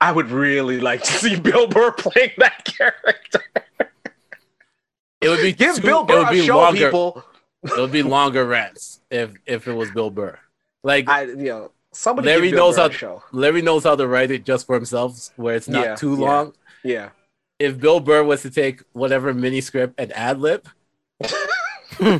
S2: I would really like to see Bill Burr playing that character.
S3: it would be
S2: Give
S3: too-
S2: Bill
S3: it
S2: Burr
S3: would
S2: a
S3: be
S2: show,
S3: longer.
S2: people.
S3: It would be longer rants if if it was Bill Burr. Like
S2: I you know somebody
S3: Larry knows
S2: Burr
S3: how
S2: show.
S3: Larry knows how to write it just for himself, where it's not
S2: Yeah,
S3: too long.
S2: Yeah.
S3: If Bill Burr was to take whatever mini script and ad lib,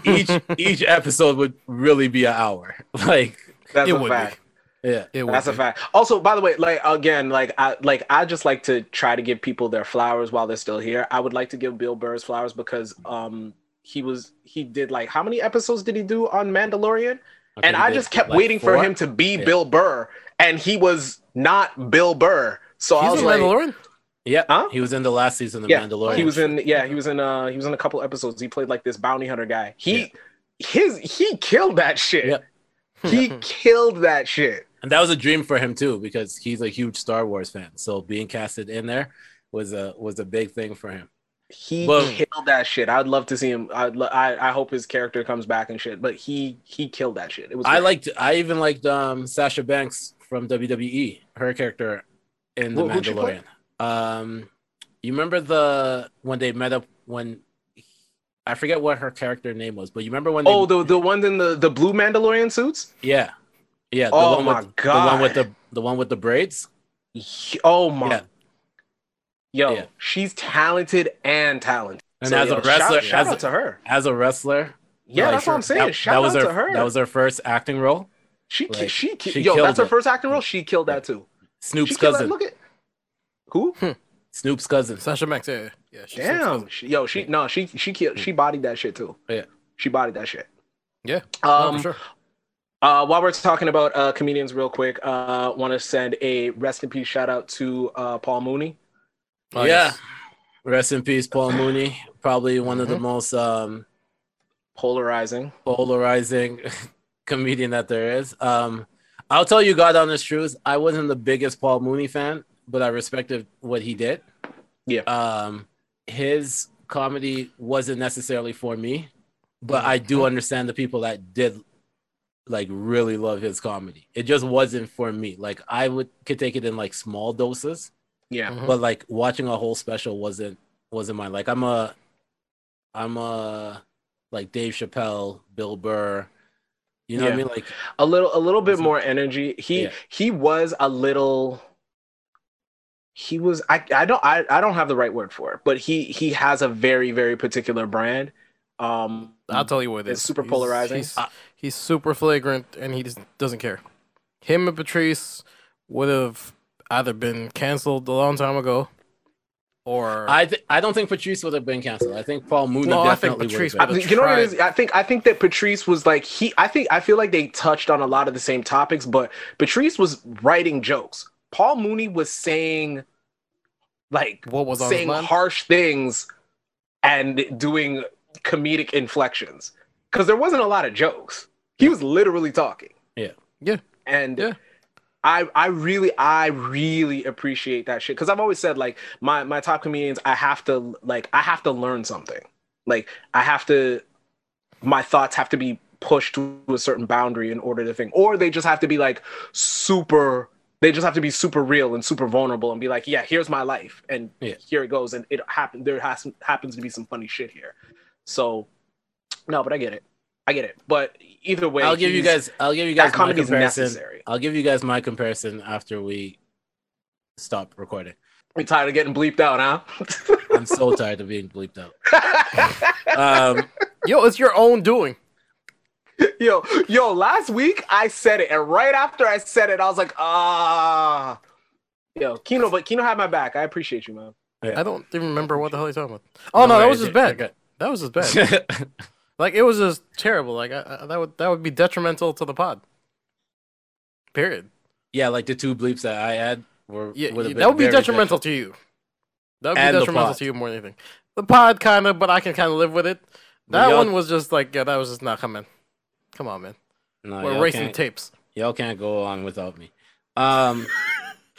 S3: each each episode would really be an hour. Like,
S2: That's
S1: It
S2: a
S1: would
S2: fact.
S3: Yeah,
S1: It would
S2: That's a fact. Also, by the way, like again, like I like I just like to try to give people their flowers while they're still here. I would like to give Bill Burr's flowers because um he was he did like how many episodes did he do on Mandalorian?
S3: Okay,
S2: and I just kept
S3: like,
S2: waiting for him to be
S3: Yeah.
S2: Bill Burr, and he was not Bill Burr. So I was
S1: a
S2: like,
S1: Mandalorian.
S3: Yeah,
S2: Huh?
S3: he was in the last season of
S2: yeah,
S3: Mandalorian.
S2: he was in yeah he was in uh he was in a couple episodes. He played like this bounty hunter guy. He his he killed that shit.
S3: Yep.
S2: He killed that shit.
S3: And that was a dream for him too because he's a huge Star Wars fan. So being casted in there was a was a big thing for him.
S2: He
S3: But-
S2: killed that shit. I'd love to see him. I'd, lo- I I hope his character comes back and shit. But he he killed that shit. It was.
S3: I liked. I even liked um, Sasha Banks from WWE. Her character in the
S2: Who- who'd she play?
S3: Mandalorian. Um, you remember the when they met up when I forget what her character name was, but you remember when? They,
S2: Oh, the the ones in the the blue Mandalorian suits.
S3: yeah, yeah. The
S2: Oh
S3: one
S2: my
S3: with, The one with the the one with the braids.
S2: Oh my.
S3: Yeah.
S2: Yo,
S3: Yeah.
S2: she's talented and talented.
S3: And
S2: So,
S3: as a wrestler-
S2: shout, shout
S3: as
S2: out
S3: a-
S2: to her.
S3: As a wrestler,
S2: Yeah,
S3: like,
S2: that's what I'm saying.
S3: that,
S2: shout
S3: that was
S2: out
S3: her.
S2: to her.
S3: That was her first acting role.
S2: she
S3: like,
S2: she,
S3: she
S2: yo,
S3: killed
S2: that's her first acting role. She killed that too.
S3: Snoop's
S2: She
S3: cousin.
S2: Look at who?
S3: Snoop's cousin.
S1: Sasha Banks. Yeah, yeah. yeah
S2: Damn. She, yo, she no, she she killed. She bodied that shit too.
S3: Yeah.
S2: She bodied that shit.
S1: Yeah.
S2: Um,
S1: for sure.
S2: Uh, while we're talking about uh, comedians, real quick, uh, want to send a rest in peace shout out to uh, Paul Mooney.
S1: Oh,
S3: yeah.
S1: yes.
S3: Rest in peace, Paul Mooney. Probably one of the
S2: Mm-hmm.
S3: most um,
S2: Polarizing.
S3: polarizing comedian that there is. Um, I'll tell you, God honest truth. I wasn't the biggest Paul Mooney fan, but I respected what he did.
S2: Yeah.
S3: Um, his comedy wasn't necessarily for me, but I
S2: Mm-hmm.
S3: do understand the people that did like really love his comedy. It just wasn't for me. Like I would could take it in like small doses,
S2: Yeah.
S1: Mhm.
S3: but like watching a whole special wasn't wasn't mine. Like I'm a I'm a like Dave Chappelle, Bill Burr. You know what I mean? Like
S2: A little, a little bit more energy. He
S3: Yeah.
S2: he was a little. He was. I I don't I, I don't have the right word for it, but he he has a very very particular brand. Um,
S1: I'll tell you what it
S2: It's
S1: is.
S2: super
S1: He's-
S2: polarizing.
S1: He's, he's super flagrant, and he just doesn't care. Him and Patrice would have either been canceled a long time ago, or
S3: I th- I don't think Patrice would have been canceled. I think Paul Mooney
S1: No, I think
S3: definitely
S1: Patrice
S3: would have
S1: would've
S3: been.
S2: you know what it
S1: tried.
S2: is? I think I think that Patrice was like he. I think I feel like they touched on a lot of the same topics, but Patrice was writing jokes. Paul Mooney was saying, like,
S1: what was on
S2: saying harsh things and doing comedic inflections because there wasn't a lot of jokes. He was literally talking.
S3: Yeah.
S1: Yeah.
S2: And
S1: Yeah.
S2: I I really I really appreciate that shit because I've always said like my my top comedians I have to like I have to learn something like I have to my thoughts have to be pushed to a certain boundary in order to think or they just have to be like super they just have to be super real and super vulnerable and be like yeah here's my life and
S3: Yeah.
S2: here it goes and it happened there has happens to be some funny shit here So, no, but I get it. I get it. But either way,
S3: I'll give you guys. I'll give you
S2: that
S3: guys my comparison.
S2: necessary.
S3: I'll give you guys my comparison after we stop recording.
S2: You tired of getting bleeped out, huh?
S3: I'm so tired of being bleeped out. Um,
S1: Yo, it's your own doing.
S2: yo, yo, last week I said it, and right after I said it, I was like, ah. Yo, Kino, but Kino had my back. I appreciate you, man.
S1: I don't even remember what the hell you're talking about. Oh no, that was just bad. That was just bad. Like it was just terrible. Like I, I, that would that would be detrimental to the pod. Period.
S3: yeah, like the two bleeps that I had were
S1: Yeah,
S3: would
S1: that would be detrimental to you. That would be
S3: And
S1: detrimental to you more than anything. The pod kind of, but I can kind of live with it. That one was just like, yeah, that was just not coming. Come on, man.
S3: No,
S1: We're erasing tapes.
S3: y'all can't go on without me. Um,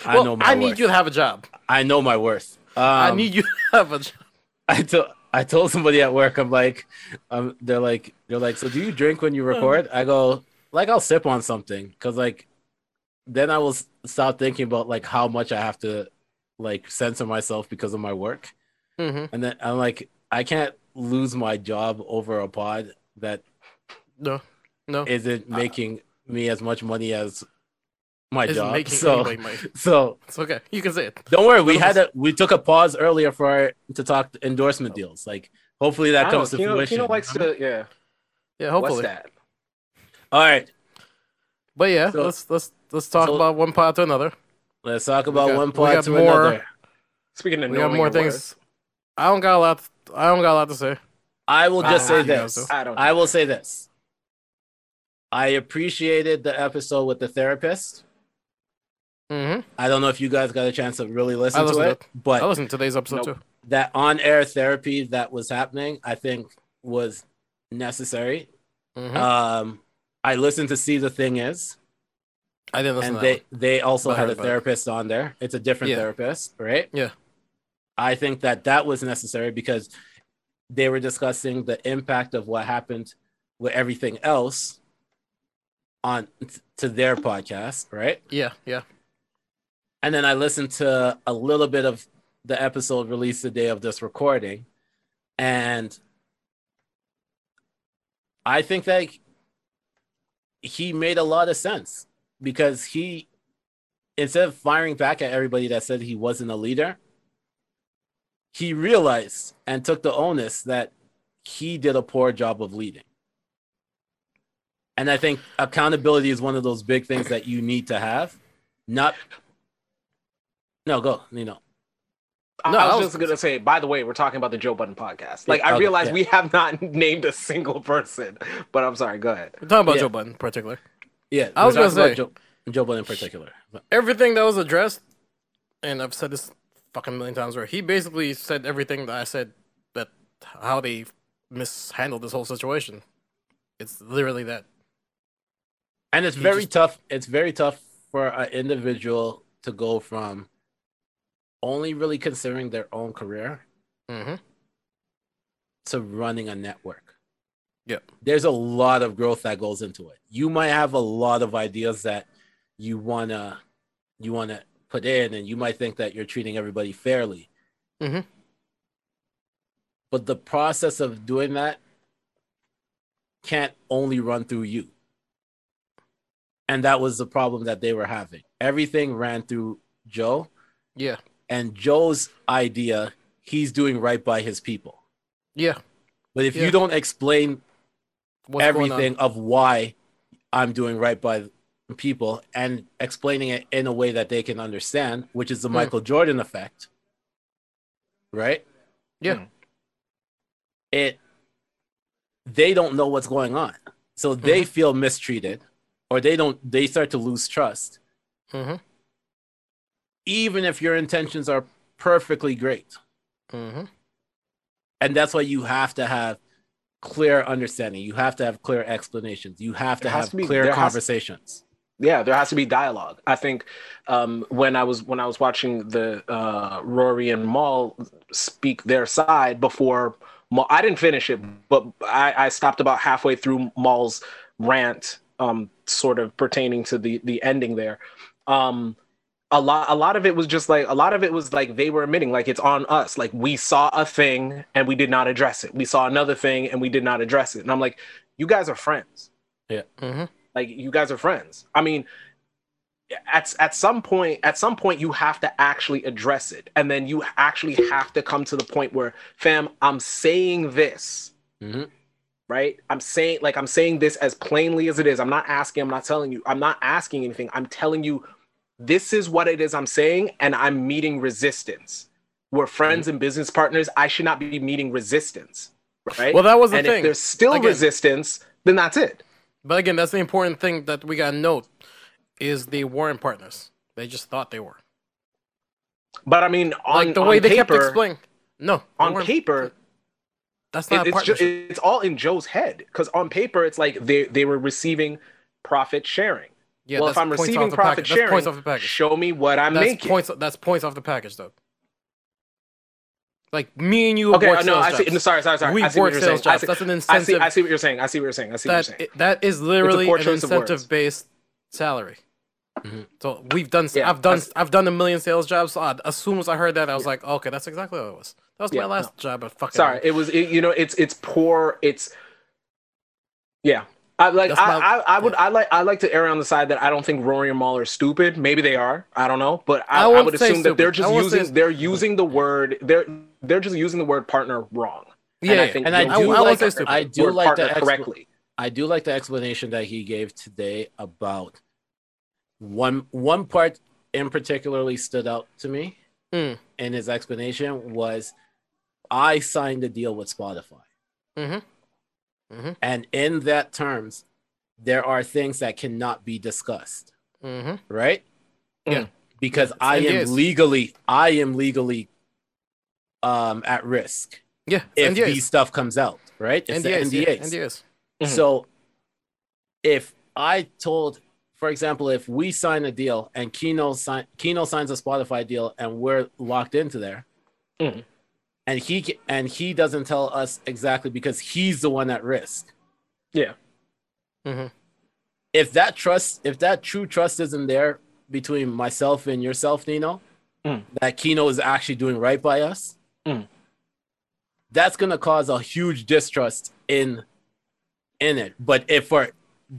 S3: I
S1: well,
S3: know my
S1: I need
S3: worth.
S1: you to have a job.
S3: I know my worth. Um,
S1: I need you to have a job.
S3: I told I told somebody at work, I'm like, um, they're like, they're like, so do you drink when you record? I go, like, I'll sip on something, cause like, then I will stop thinking about like how much I have to like censor myself because of my work,
S1: hmm
S3: and then I'm like, I can't lose my job over a pod that
S1: No, no.
S3: isn't making me as much money as my
S1: Isn't
S3: job.
S1: making
S3: So,
S1: anybody money.
S3: so
S1: It's okay. You can say it.
S3: don't worry, we had a we took a pause earlier for our, to talk endorsement oh. deals. Like, hopefully that
S2: I don't
S3: comes
S2: know,
S3: to
S2: Kino,
S3: fruition.
S2: Kino likes to, yeah.
S1: Yeah,
S2: What's
S1: hopefully.
S2: that?
S3: All right,
S1: But yeah,
S3: So-
S1: let's let's let's talk
S3: so-
S1: about one pod to another.
S3: let's talk about
S1: got-
S3: one
S1: we
S3: pod
S1: got
S3: to
S1: more-
S3: another.
S2: Speaking of
S1: We have more things.
S2: worth,
S1: I don't got a lot. I don't got a lot to say.
S3: I will just
S2: I-
S3: say
S2: I-
S3: this.
S2: I don't.
S3: I will say this. I appreciated the episode with the therapist.
S1: Hmm
S3: I don't know if you guys got a chance to really listen to
S1: listened to
S3: it, but
S1: I listened to today's episode too.
S3: that on-air therapy that was happening, I think was necessary.
S1: hmm
S3: Um, I listened to see the thing is,
S1: I didn't listen
S3: and they they also
S1: But
S3: had a
S1: it.
S3: therapist on there. It's a different
S1: Yeah.
S3: therapist, right?
S1: Yeah.
S3: I think that that was necessary because they were discussing the impact of what happened with everything else on to their podcast, right?
S1: Yeah, yeah.
S3: And then I listened to a little bit of the episode released the day of this recording, and I think that he made a lot of sense because he, instead of firing back at everybody that said he wasn't a leader, he realized and took the onus that he did a poor job of leading. And I think accountability is one of those big things that you need to have. Not no, go. Neno.
S2: I,
S1: No,
S2: I
S1: I
S2: was
S1: was-
S2: just gonna say. By the way, we're talking about the Joe Budden podcast. Like,
S3: Yeah,
S2: I
S3: okay,
S2: realize
S3: yeah.
S2: we have not named a single person, but I'm sorry. Go ahead.
S1: We're talking about
S3: Yeah.
S1: Joe Budden in particular.
S3: yeah.
S1: I was gonna say-
S3: Joe, Joe Budden in particular.
S1: Everything that was addressed, and I've said this fucking million times, where he basically said everything that I said that how they mishandled this whole situation. It's literally that.
S3: And it's
S1: He
S3: very
S1: just-
S3: tough. It's very tough for an individual to go from only really considering their own career
S1: hmm
S3: to running a network.
S1: Yep.
S3: There's a lot of growth that goes into it. You might have a lot of ideas that you wanna you wanna put in, and you might think that you're treating everybody fairly.
S1: Mhm.
S3: But the process of doing that can't only run through you. And that was the problem that they were having. Everything ran through Joe,
S1: Yeah,
S3: and Joe's idea, he's doing right by his people.
S1: yeah.
S3: But if
S1: Yeah.
S3: you don't explain
S1: What's
S3: everything of why I'm doing right by people and explaining it in a way that they can understand, which is the
S1: Hmm.
S3: Michael Jordan effect, right?
S1: Yeah.
S2: Hmm.
S3: It they don't know what's going on. So they
S1: Mm-hmm.
S3: feel mistreated or they don't they start to lose trust
S1: hmm
S3: even if your intentions are perfectly great.
S1: hmm
S3: And that's why you have to have clear understanding. You have to have clear explanations. You have to have
S2: to be-
S3: clear
S2: there has-
S3: conversations.
S2: Yeah, there has to be dialogue. I think um, when I was when I was watching the uh, Rory and Mal speak their side before Mal, I didn't finish it, but I, I stopped about halfway through Mal's rant, um, sort of pertaining to the the ending there. Um, a lot a lot of it was just like a lot of it was like they were admitting like it's on us. Like we saw a thing and we did not address it. We saw another thing and we did not address it. And i'm like you guys are friends.
S1: Yeah. Mm-hmm.
S2: like you guys are friends. I mean at, at some point at some point you have to actually address it. And then you actually have to come to the point where fam i'm saying this.
S3: Mhm.
S2: right? I'm saying like i'm saying this as plainly as it is. I'm not asking i'm not telling you i'm not asking anything. I'm telling you this is what it is i'm saying and i'm meeting resistance we're friends mm. and business partners i should not be meeting resistance right
S1: Well, that was the
S2: and
S1: thing.
S2: if there's still
S1: Again.
S2: resistance then that's it
S1: But again, that's the important thing that we gotta note is they weren't partners. They just thought they were.
S2: but i mean on
S1: Like the way they
S2: paper,
S1: kept explaining. No,
S2: on paper
S1: that's
S2: it-
S1: not a
S2: it's just it's all in Joe's head because on paper it's like they they were receiving profit sharing.
S1: Yeah,
S2: well, if I'm receiving
S1: the
S2: profit
S1: package.
S2: Sharing,
S1: points off the package.
S2: show me what I'm
S1: that's
S2: making.
S1: points. That's points off the package, though. Like me and you.
S2: okay, no,
S1: sales
S2: I see. No, sorry, sorry, sorry.
S1: We
S2: I see what you're
S1: sales
S2: saying. I
S1: jobs.
S2: see,
S1: That's an incentive.
S2: I see. I see what you're saying. I see what you're saying. I see what you're
S1: that
S2: saying.
S1: that is literally an
S2: choice of words.
S1: incentive based salary.
S3: Mhm.
S1: So we've done.
S2: Yeah,
S1: I've done. I've done a million sales jobs. So I, as soon as I heard that, I was like, okay, that's exactly what it was. That was
S2: Yeah,
S1: my last job at fucking.
S2: Sorry, it was. It, you know, it's it's poor. It's yeah. I like.
S1: That's
S2: I,
S1: my-
S2: I, I would. I like. I like to err on the side that I don't think Rory and Mal are stupid. Maybe they are. I don't know. But I,
S1: I
S2: I, would
S1: say
S2: assume that they're just
S1: won't say
S2: using. They're using the word. They're they're just using the word partner wrong.
S1: Yeah,
S2: and I think
S3: And I
S2: they'll
S3: do
S2: use
S3: like-
S2: the
S1: stupid.
S3: I do like the
S2: partner
S3: expl-
S2: correctly.
S3: I do like the explanation that he gave today about one one part in particularly stood out to me
S1: Mm.
S3: in his explanation was I signed a deal with Spotify.
S1: Mm-hmm.
S3: And in that terms, there are things that cannot be discussed,
S1: Mm-hmm.
S3: right?
S1: Yeah.
S3: Because
S1: Yeah,
S3: I am
S1: NDAs.
S3: legally I am legally um at risk
S1: Yeah.
S3: if
S1: NDAs.
S3: these stuff comes out, right? It's the
S1: NDAs. yeah,
S3: NDAs.
S1: NDAs.
S2: Mhm.
S3: So if I told, for example, if we sign a deal and Kino sign Kino signs a Spotify deal and we're locked into there,
S2: Mhm.
S3: And he and he doesn't tell us exactly because he's the one at risk.
S2: Yeah.
S1: Mm-hmm.
S3: If that trust, if that true trust isn't there between myself and yourself, Neno,
S2: Mm.
S3: that Kino is actually doing right by us,
S2: Mm.
S3: that's gonna cause a huge distrust in in it. But if for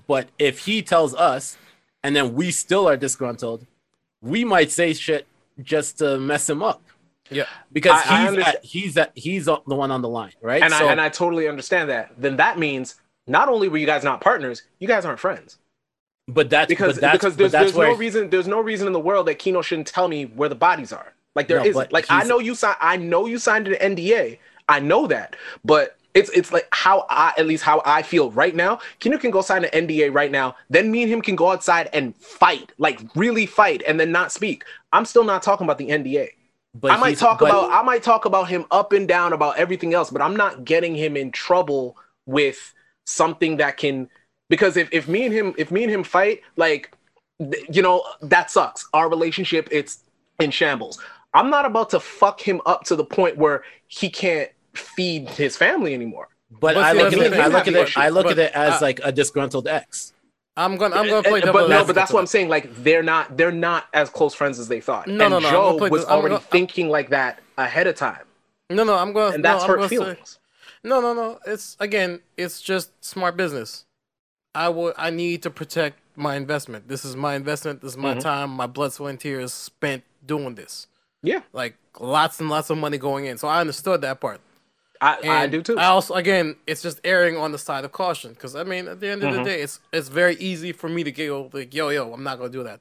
S3: but if he tells us and then we still are disgruntled, we might say shit just to mess him up.
S1: Yeah.
S3: Because
S2: I- I
S3: he's
S2: understand.
S3: at, he's at, he's the one on the line, right?
S2: And
S3: so,
S2: I and I totally understand that. Then that means not only were you guys not partners, you guys aren't friends.
S3: but that's
S2: Because
S3: but that's,
S2: because there's,
S3: that's
S2: there's no reason there's no reason in the world that Kino shouldn't tell me where the bodies are. Like there
S3: No,
S2: not Like I know you signed I know you signed an NDA. I know that. But it's it's like how I at least how I feel right now. Kino can go sign an NDA right now. Then me and him can go outside and fight, like really fight, and then not speak. I'm still not talking about the NDA.
S3: But
S2: I might talk
S3: but-
S2: about I might talk about him up and down about everything else, but I'm not getting him in trouble with something that can because if, if me and him if me and him fight, like th- you know, that sucks. Our relationship it's in shambles. I'm not about to fuck him up to the point where he can't feed his family anymore.
S3: But,
S1: But
S3: I
S1: see,
S3: look at it. I look at it. I look
S1: But,
S3: at it as
S1: uh,
S3: like a disgruntled ex.
S1: I'm gonna. I'm gonna play
S2: And- but no, but that's what. I'm saying. Like they're not they're not as close friends as they thought.
S1: No,
S2: and
S1: no, no,
S2: Joe was
S1: I'm
S2: already
S1: gonna-
S2: thinking like that ahead of time,
S1: No, no, I'm gonna.
S2: and
S1: no,
S2: that's
S1: I'm
S2: hurt
S1: gonna say- No, no, no. It's again, it's just smart business. I would I need to protect my investment. This is my investment. This is my
S2: Mhm.
S1: time, my blood, sweat, and tears spent doing this.
S2: Yeah,
S1: Like lots and lots of money going in. So I understood that part.
S2: I, I do too.
S1: I also again, it's just erring on the side of caution because I mean, at the end of
S2: Mhm.
S1: the day, it's it's very easy for me to go like, yo, yo, I'm not gonna do that.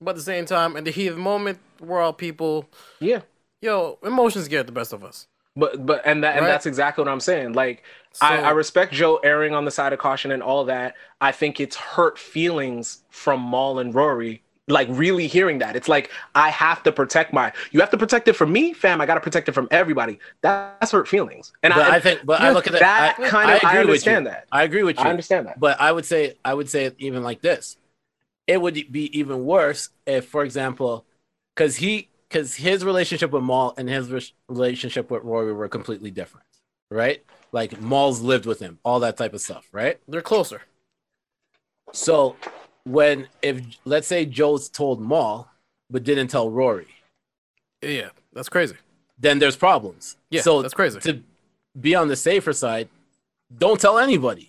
S1: But at the same time, in the heat of the moment, we're all people.
S2: yeah.
S1: Yo, emotions get the best of us.
S2: But but and that and that's exactly what I'm saying. Like I, I respect Joe erring on the side of caution and all that. I think it's hurt feelings from Mal and Rory. Like really hearing that. It's like I have to protect my you have to protect it from me, fam. I gotta protect it from everybody. That's hurt feelings. And
S3: But
S2: I,
S3: I think, but I look at it.
S2: that
S3: I,
S2: kind
S3: I
S2: of I,
S3: agree with
S2: understand
S3: you.
S2: that.
S3: I agree with you.
S2: I understand that.
S3: But I would say, I would say even like this: it would be even worse if, for example, because he, because his relationship with Mal and his re- relationship with Rory were completely different, right? Like Mal's lived with him, all that type of stuff, right?
S1: They're closer.
S3: So when if let's say Joe's told Mal, but didn't tell Rory,
S1: Yeah, that's crazy.
S3: then there's problems.
S1: Yeah,
S3: so
S1: that's crazy.
S3: To be on the safer side, don't tell anybody,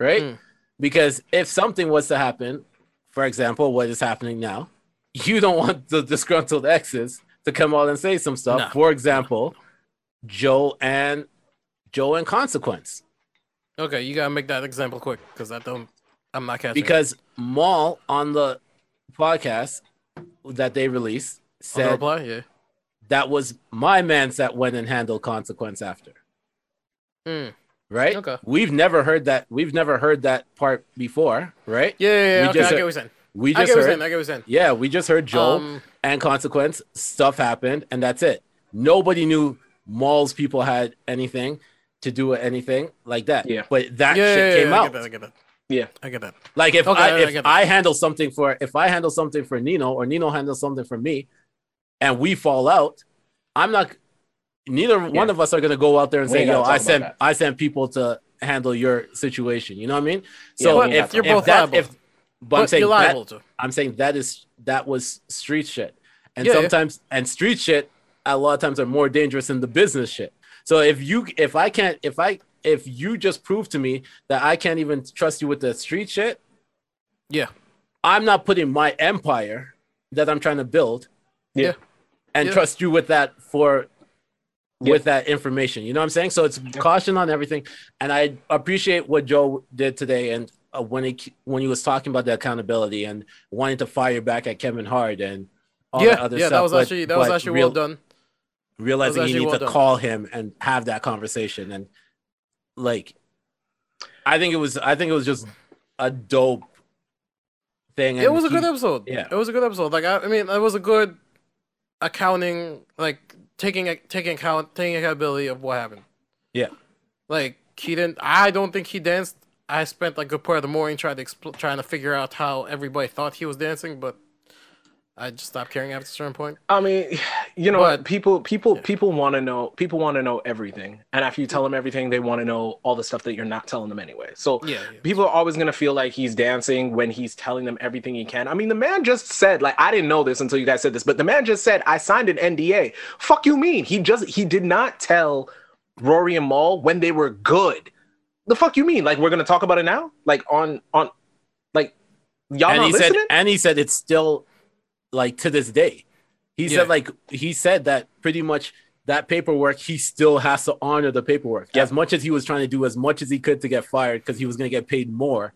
S3: right?
S1: Mm.
S3: Because if something was to happen, for example, what is happening now, you don't want the disgruntled exes to come out and say some stuff.
S1: No.
S3: For example, Joe and Joe and Consequence.
S1: Okay, you gotta make that example quick because I don't. I'm not catching. it.
S3: Because Mal on the podcast that they released
S1: On the
S3: said
S1: reply, yeah.
S3: that was my man's that went and handled consequence after.
S1: Mm.
S3: Right?
S1: Okay.
S3: We've never heard that. We've never heard that part before, right?
S1: Yeah, yeah, yeah.
S3: We
S1: okay,
S3: just
S1: I get
S3: heard-
S1: what you're saying.
S3: We
S1: I
S3: just
S1: get
S3: heard.
S1: saying. I get what you're saying.
S3: Yeah, we just heard Joe
S1: Um,
S3: and consequence stuff happened, and that's it. Nobody knew Mal's people had anything to do with anything like that.
S2: Yeah.
S3: But that
S1: yeah,
S3: shit
S1: yeah,
S3: came
S1: yeah, I
S3: out.
S1: get that. I get that.
S2: Yeah.
S1: I get that.
S3: Like if
S1: Okay,
S3: I
S1: I- I
S3: if
S1: get.
S3: I handle something for if I handle something for Neno or Neno handles something for me, and we fall out, I'm not. Neither one of us are gonna go out there and
S2: We
S3: say,
S2: ain't
S3: "Yo, I sent
S2: that.
S3: I sent people to handle your situation." You know what I mean? So
S2: we ain't
S3: if,
S1: You're
S3: if
S1: both
S3: that
S1: liable.
S3: if but,
S1: But
S3: I'm saying
S1: you're
S3: that,
S1: to.
S3: I'm saying that is that was street shit, and
S1: Yeah, yeah.
S3: sometimes and street shit a lot of times are more dangerous than the business shit. So if you if I can't if I if you just prove to me that I can't even trust you with the street shit,
S1: Yeah.
S3: I'm not putting my empire that I'm trying to build
S2: Yeah.
S3: and
S1: Yeah.
S3: trust you with that for
S2: Yeah.
S3: with that information. You know what I'm saying? So it's caution on everything. And I appreciate what Joe did today and uh, when he when he was talking about the accountability and wanting to fire back at Kevin Hart and all
S1: yeah,
S3: that other
S1: yeah.
S3: stuff.
S1: That was
S3: but-
S1: actually that was actually
S3: real-
S1: well done.
S3: Realizing
S1: actually
S3: you need
S1: well
S3: to
S1: done.
S3: call him and have that conversation and like I think it was I think it was just a dope thing.
S1: It was a
S3: he-
S1: good episode.
S3: yeah.
S1: it was a good episode. Like I, I mean, it was a good accounting, like taking taking account taking accountability of what happened.
S3: Yeah.
S1: Like he didn't. I don't think he danced. I spent like a good part of the morning trying to expl- trying to figure out how everybody thought he was dancing, but I just stopped caring after a certain point.
S2: I mean, you know,
S1: But-
S2: people, people,
S1: yeah.
S2: people want to know. People want to know everything, and after you tell them everything, they want to know all the stuff that you're not telling them anyway. So
S1: Yeah, yeah.
S2: people are always gonna feel like he's dancing when he's telling them everything he can. I mean, the man just said, like, I didn't know this until you guys said this, but the man just said, I signed an NDA. Fuck you mean? He just he did not tell Rory and Mal when they were good. The fuck you mean? Like we're gonna talk about it now? Like on on like y'all
S3: and
S2: not
S3: he
S2: listening?
S3: said and he said it's still like to this day he
S1: Yeah.
S3: said like he said that pretty much that paperwork he still has to honor the paperwork as much as he was trying to do as much as he could to get fired because he was going to get paid more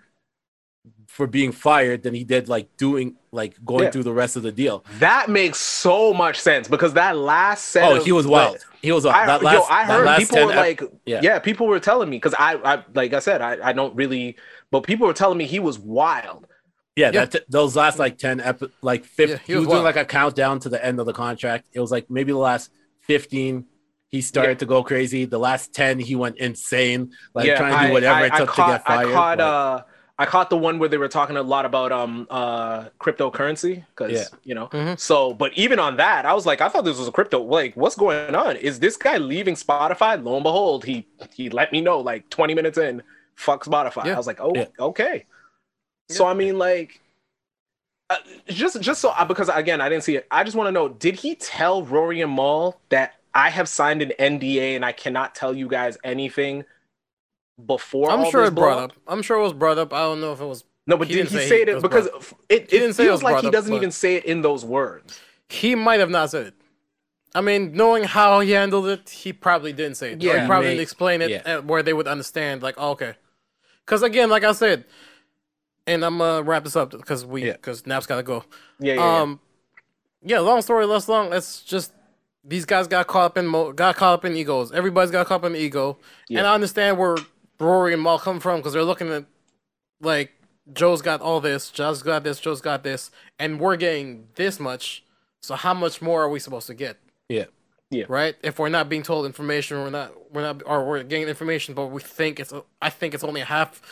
S3: for being fired than he did like doing like going
S2: Yeah.
S3: through the rest of the deal
S2: that makes so much sense because that last set
S3: oh
S2: of-
S3: he was wild he was wild
S2: I,
S3: that
S2: yo,
S3: last,
S2: I
S3: that
S2: heard people
S3: 10
S2: were like,
S3: yeah.
S2: yeah. people were telling me because I, I, like I said, I, I don't really, but people were telling me he was wild.
S3: Yeah,
S1: Yeah.
S3: That those last like ten, epi- like fifty,
S1: Yeah,
S3: he,
S1: he
S3: was,
S1: was
S3: doing
S1: wild.
S3: like a countdown to the end of the contract. It was like maybe the last fifteen, he started
S2: Yeah.
S3: to go crazy. The last ten, he went insane, like
S2: yeah,
S3: trying to do whatever
S2: I,
S3: it
S2: I
S3: took
S2: caught,
S3: to get fired.
S2: I caught,
S3: like-
S2: uh, I caught the one where they were talking a lot about um uh cryptocurrency because
S3: Yeah.
S2: you know.
S1: Mhm.
S2: So, but even on that, I was like, I thought this was a crypto. Like, what's going on? Is this guy leaving Spotify? Lo and behold, he he let me know like 20 minutes in. Fuck Spotify.
S1: Yeah.
S2: I was like, oh,
S3: Yeah.
S2: okay. So I mean, like, uh, just just so uh, because again, I didn't see it. I just want to know: Did he tell Rory and Mal that I have signed an NDA and I cannot tell you guys anything before?
S1: I'm
S2: all
S1: sure
S2: this
S1: it brought
S2: blow
S1: up. I'm sure it was brought up. I don't know if it was.
S2: No, but
S1: He
S2: did
S1: didn't
S2: he
S1: say
S2: say it
S1: it
S2: because it, it
S1: didn't say it
S2: feels like he
S1: up,
S2: doesn't
S1: but-
S2: even say it in those words.
S1: He might have not said it. I mean, knowing how he handled it, he probably didn't say it.
S2: Yeah,
S1: he probably
S3: may-
S1: didn't explain it
S3: yeah.
S1: uh, where they would understand. Like, oh, okay. Because again, like I said, and I'm gonna wrap this up because we
S3: Yeah.
S1: because Nap's gotta go.
S2: Yeah, yeah, yeah.
S1: Um, yeah. Long story less long. It's just these guys got caught up in mo- got caught up in egos. Everybody's got caught up in ego, and I understand where Rory and Mal come from because they're looking at like Joe's got all this, Joe's got this, Joe's got this, and we're getting this much. So how much more are we supposed to get?
S3: Yeah.
S1: Yeah, Right? If we're not being told information, we're not, we're not, or we're getting information, but we think it's, I think it's only half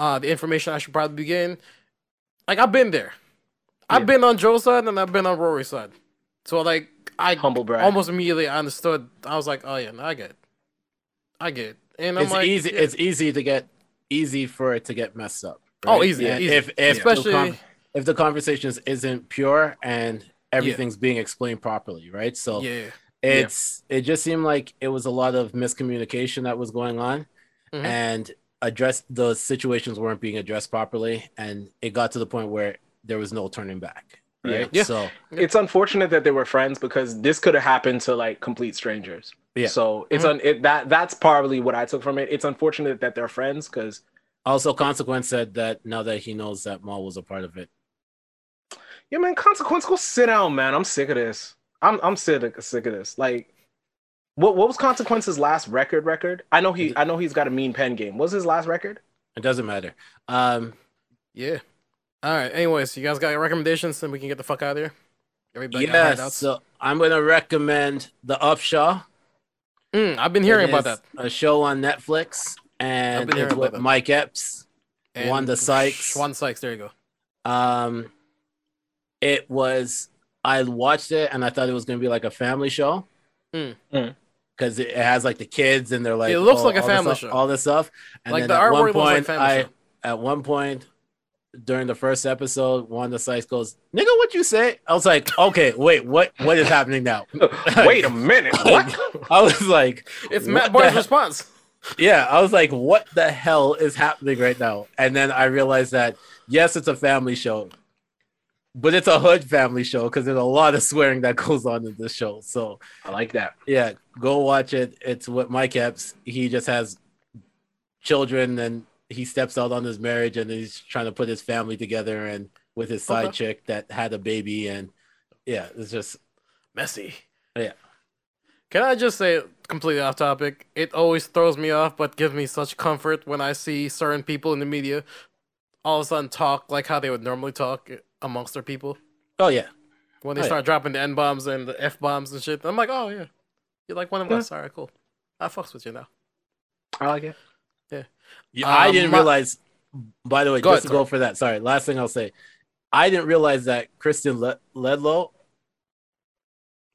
S1: uh, the information I should probably be getting. Like I've been there. I've been on Joe's side and I've been on Rory's side. So like I
S2: Humble brag.
S1: almost immediately I understood. I was like, oh yeah, no, I get it. I get it. And I'm
S3: it's
S1: like,
S3: easy.
S1: yeah.
S3: It's easy to get easy for it to get messed up.
S1: Oh, easy, easy.
S3: If if
S1: Especially-
S3: the con- if the conversations isn't pure and everything's being explained properly, right? So
S1: Yeah.
S3: it's it just seemed like it was a lot of miscommunication that was going on
S1: Mhm.
S3: and address the situations weren't being addressed properly and it got to the point where there was no turning back right
S1: Yeah.
S3: so
S2: It's unfortunate that they were friends because this could have happened to like complete strangers.
S3: Yeah.
S2: So it's mm-hmm. un- it, that that's probably what I took from it. It's unfortunate that they're friends because
S3: also consequence said that now that he knows that Mal was a part of it
S2: yeah, man, consequence, go sit down, man. I'm sick of this. I'm I'm sick of, sick of this. Like, what what was consequence's last record? Record? I know he I know he's got a mean pen game. What was his last record?
S3: it doesn't matter um
S1: Yeah. All right. Anyways, you guys got recommendations, then we can get the fuck out of here. Everybody
S3: yes
S1: hideouts?
S3: so i'm gonna recommend the upshaw
S1: Mm, I've been hearing
S3: It
S1: about
S3: is
S1: that.
S3: a show on netflix and
S1: been hearing
S3: it's with
S1: about that.
S3: mike epps Wanda Sykes.
S1: Wanda Sykes. There you go.
S3: Um, it was. I watched it and I thought it was gonna be like a family show.
S1: Mm.
S2: Mm.
S3: Because it has like the kids and they're like,
S1: It looks
S3: oh,
S1: like a family
S3: stuff-
S1: show.
S3: all this stuff. And
S1: Like
S3: then
S1: the
S3: at one
S1: artwork like
S3: point,
S1: family
S3: I
S1: show.
S3: at one point during the first episode, Wanda Sykes goes, "Nigga, what you say?" I was like, "Okay, wait, what? What is happening now?"
S2: Wait a minute. What?
S3: I was like,
S1: It's
S3: What
S1: Matt
S3: the
S1: Barnes'
S3: hell?
S1: response.
S3: yeah, I was like, what the hell is happening right now? And then I realized that yes, it's a family show, but it's a hood family show because there's a lot of swearing that goes on in this show. So
S2: I like that.
S3: yeah, go watch it. It's with Mike Epps. He just has children and he steps out on his marriage and he's trying to put his family together and with his side
S1: Okay.
S3: chick that had a baby and yeah, it's just
S1: Messy.
S3: Yeah.
S1: Can I just say, completely off topic, it always throws me off, but gives me such comfort when I see certain people in the media all of a sudden talk like how they would normally talk amongst their people.
S3: oh yeah.
S1: When they
S3: Oh, yeah.
S1: start dropping the N bombs and the F bombs and shit. I'm like, oh, yeah. You're like one of
S2: Yeah.
S1: us. All right, cool. I fucks with you now.
S2: I like it.
S3: Yeah, I
S1: Um,
S3: didn't
S1: my-
S3: realize. By the way,
S1: Go
S3: just
S1: ahead,
S3: to go for that. Sorry, last thing I'll say. I didn't realize that Kristen Le- Ledlow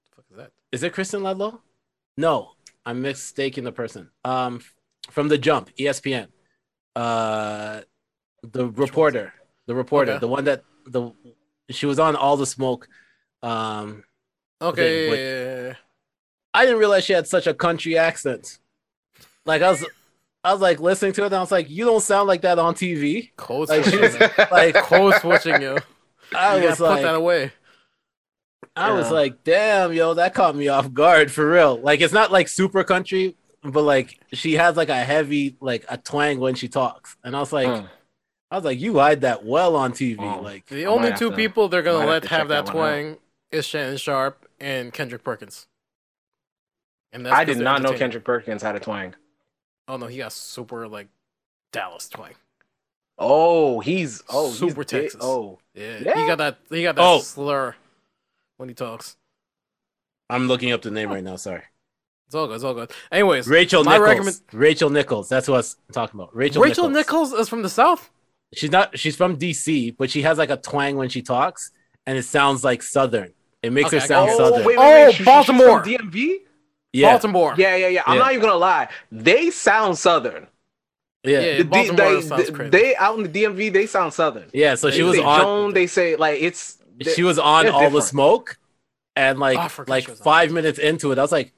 S1: The fuck is that?
S3: is it Kristen Ledlow? No, I'm mistaking the person. Um, from the Jump, ESPN. Uh, the reporter, the reporter,
S1: Okay.
S3: the one that the she was on All the Smoke. Um,
S1: Okay,
S3: but-
S1: yeah, yeah, yeah, yeah.
S3: I didn't realize she had such a country accent. Like I was, I was like listening to it, and I was like, "You don't sound like that on TV."
S1: Code
S3: Like she
S1: switching.
S3: was like,
S1: Code switching, yo.
S3: I
S1: You
S3: was
S1: gotta put
S3: like,
S1: that away.
S3: I was like, damn, yo, that caught me off guard for real. Like, it's not like super country, but like she has like a heavy, like a twang when she talks. And I was like,
S2: Mm.
S3: I was like, you hide that well on TV.
S2: Oh.
S3: Like,
S1: The
S2: I
S1: only two
S2: to-
S1: people they're gonna
S2: have
S1: let
S2: to
S1: have that
S2: that one out.
S1: twang is Shannon Sharpe and Kendrick Perkins. And that's
S2: I
S1: 'cause
S2: did not know. Kendrick Perkins had a twang.
S1: Oh no, he got super like Dallas twang.
S2: Oh, he's oh he's
S1: Super
S2: big-
S1: Texas.
S2: Oh,
S1: Yeah,
S2: Yeah.
S1: he got that. He got that
S3: Oh.
S1: slur when he talks.
S3: I'm looking up the name right now. Sorry,
S1: It's all good. It's all good. Anyways,
S3: Rachel
S1: my
S3: Nichols.
S1: recommend-
S3: Rachel Nichols. That's what I was talking about. Rachel.
S1: Rachel
S3: Nichols.
S1: Nichols is from the South.
S3: She's not. She's from DC, but she has like a twang when she talks, and it sounds like Southern. It makes
S1: Okay,
S3: her sound
S2: oh.
S3: Southern.
S2: wait, wait,
S1: Oh,
S2: wait. she- she's from
S1: Baltimore.
S2: DMV.
S3: yeah,
S1: Baltimore.
S2: Yeah, yeah, yeah. I'm
S3: Yeah.
S2: not even gonna lie. They sound southern.
S3: yeah,
S1: Yeah,
S2: The D-
S1: Baltimore
S2: they,
S1: sounds
S2: they-
S1: crazy.
S2: they out in the DMV, they sound southern.
S3: yeah. So she was
S2: say
S3: on.
S2: Joan, they say like it's.
S3: she was on
S2: they're
S3: all the smoke and like
S1: Oh,
S3: like
S1: she was on
S3: five minutes into it i was like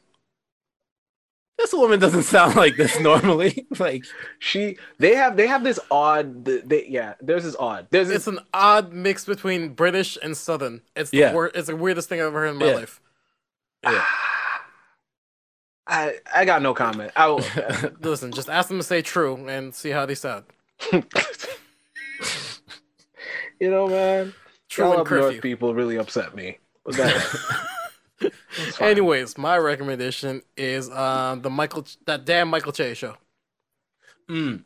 S3: this woman doesn't sound like this normally like
S2: She they have they have this odd. th- They, yeah, there's this odd. There's
S1: It's
S2: this.
S1: an odd mix between British and Southern. It's the
S3: Yeah.
S1: wor- It's the weirdest thing I've ever heard in my
S3: Yeah.
S1: life. Yeah.
S2: I I got no comment. I will,
S1: Listen, just ask them to say true and see how they sound.
S2: you know, man.
S1: True
S2: Y'all
S1: and
S2: up north people really upset me. But that- It's fine.
S1: Anyways, my recommendation is um the Michael that damn Michael Che show.
S3: mm,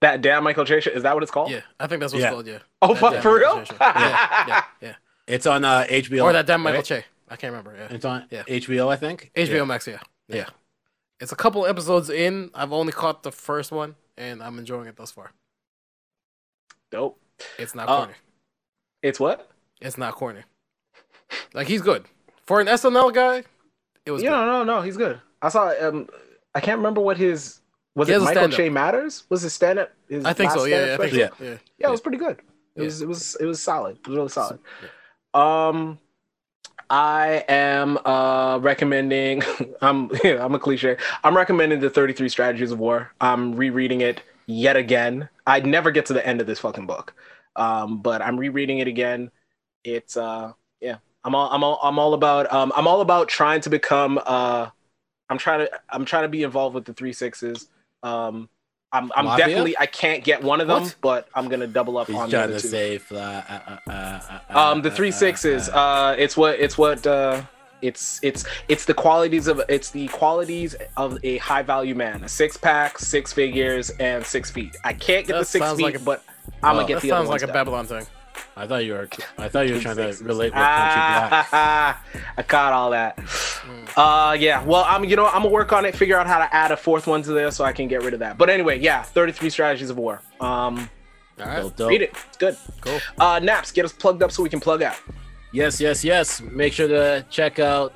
S2: that damn Michael Che show Is that what it's called?
S1: Yeah, I think that's what
S3: Yeah.
S1: it's called. Yeah.
S2: Oh,
S1: That
S2: fuck, for
S1: Michael
S2: real?
S1: Yeah, yeah, yeah.
S3: it's on uh hbo
S1: Or that damn Michael
S3: right?
S1: Che. I can't remember. Yeah.
S3: it's on
S1: Yeah.
S3: hbo i think
S1: HBO
S3: Yeah.
S1: Max. Yeah. yeah.
S3: Yeah.
S1: It's a couple episodes in. I've only caught the first one, and I'm enjoying it thus far.
S2: Dope.
S1: It's not
S3: Uh,
S1: corny.
S2: It's what?
S1: It's not corny. Like he's good for an SNL guy. It was
S2: Yeah,
S1: good.
S2: no, no, no. He's good. I saw. Um, I can't remember what his was.
S1: He
S2: It Michael. Che Matters was his stand up.
S1: I think so. Yeah, yeah, I think so.
S3: Yeah.
S1: Yeah.
S2: Yeah, it was pretty good. It was. It was. It was solid. It was really solid. Um, I am uh recommending I'm I'm a cliche. I'm recommending the 33 Strategies of War. I'm rereading it yet again. I'd never get to the end of this fucking book. Um, but I'm rereading it again. It's uh. I'm all I'm all I'm all about um I'm all about trying to become uh I'm trying to I'm trying to be involved with the three sixes. Um I'm I'm
S3: Mafia?
S2: definitely I can't get one of them,
S1: What?
S2: but I'm gonna double up
S3: He's
S2: on the other
S3: to
S2: two.
S3: fly. Uh, uh, uh, uh,
S2: Um, the
S3: uh,
S2: three
S3: uh, uh,
S2: Uh, it's what it's what uh, it's it's it's the qualities of it's the qualities of a high value man. A six pack, six figures, and six feet. I can't get
S1: That
S2: the six feet,
S1: like a-
S2: but I'm
S3: Oh,
S2: gonna get
S1: That
S2: the other
S1: sounds like a. Babylon thing.
S3: I thought you were. I thought you were trying to relate with Country Black.
S2: Ah, I caught all that. Uh, yeah. Well, I'm you know I'm gonna work on it, figure out how to add a fourth one to there so I can get rid of that. But anyway, yeah, 33 strategies of war. Um,
S1: All right.
S3: Dope,
S2: read it. It's good.
S1: Cool.
S2: Uh, Nappz, get us plugged up so we can plug out.
S3: Yes, yes, yes. Make sure to check out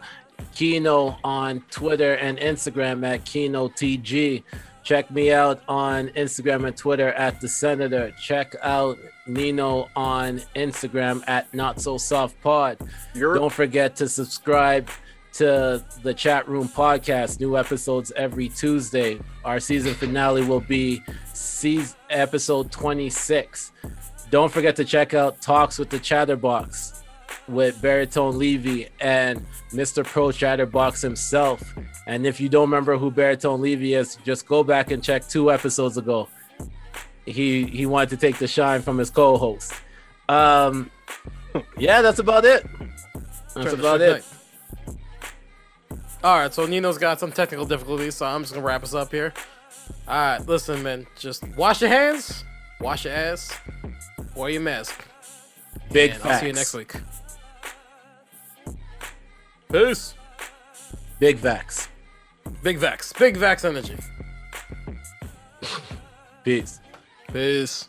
S3: Kino on Twitter and Instagram at Kino TG. Check me out on Instagram and Twitter at the Senator. Check out Neno on Instagram at Not So Soft Pod.
S2: You're
S3: Don't forget to subscribe to the chat room podcast. New episodes every Tuesday. Our season finale will be season episode 26. Don't forget to check out Talks with the Chatterbox with Baritone Levy and Mr. Pro Chatterbox himself. And if you don't remember who Baritone Levy is, just go back and check two episodes ago. He he wanted to take the shine from his co-host. Um, yeah, that's about it. That's about it.
S1: All right, so Neno's got some technical difficulties, so I'm just gonna wrap us up here. All right, listen, man, just wash your hands, wash your ass, wear your mask,
S3: Big
S1: and
S3: facts.
S1: I'll see you next week. Peace.
S3: Big facts.
S1: Big Vex, Big Vex energy.
S3: Peace.
S1: Peace.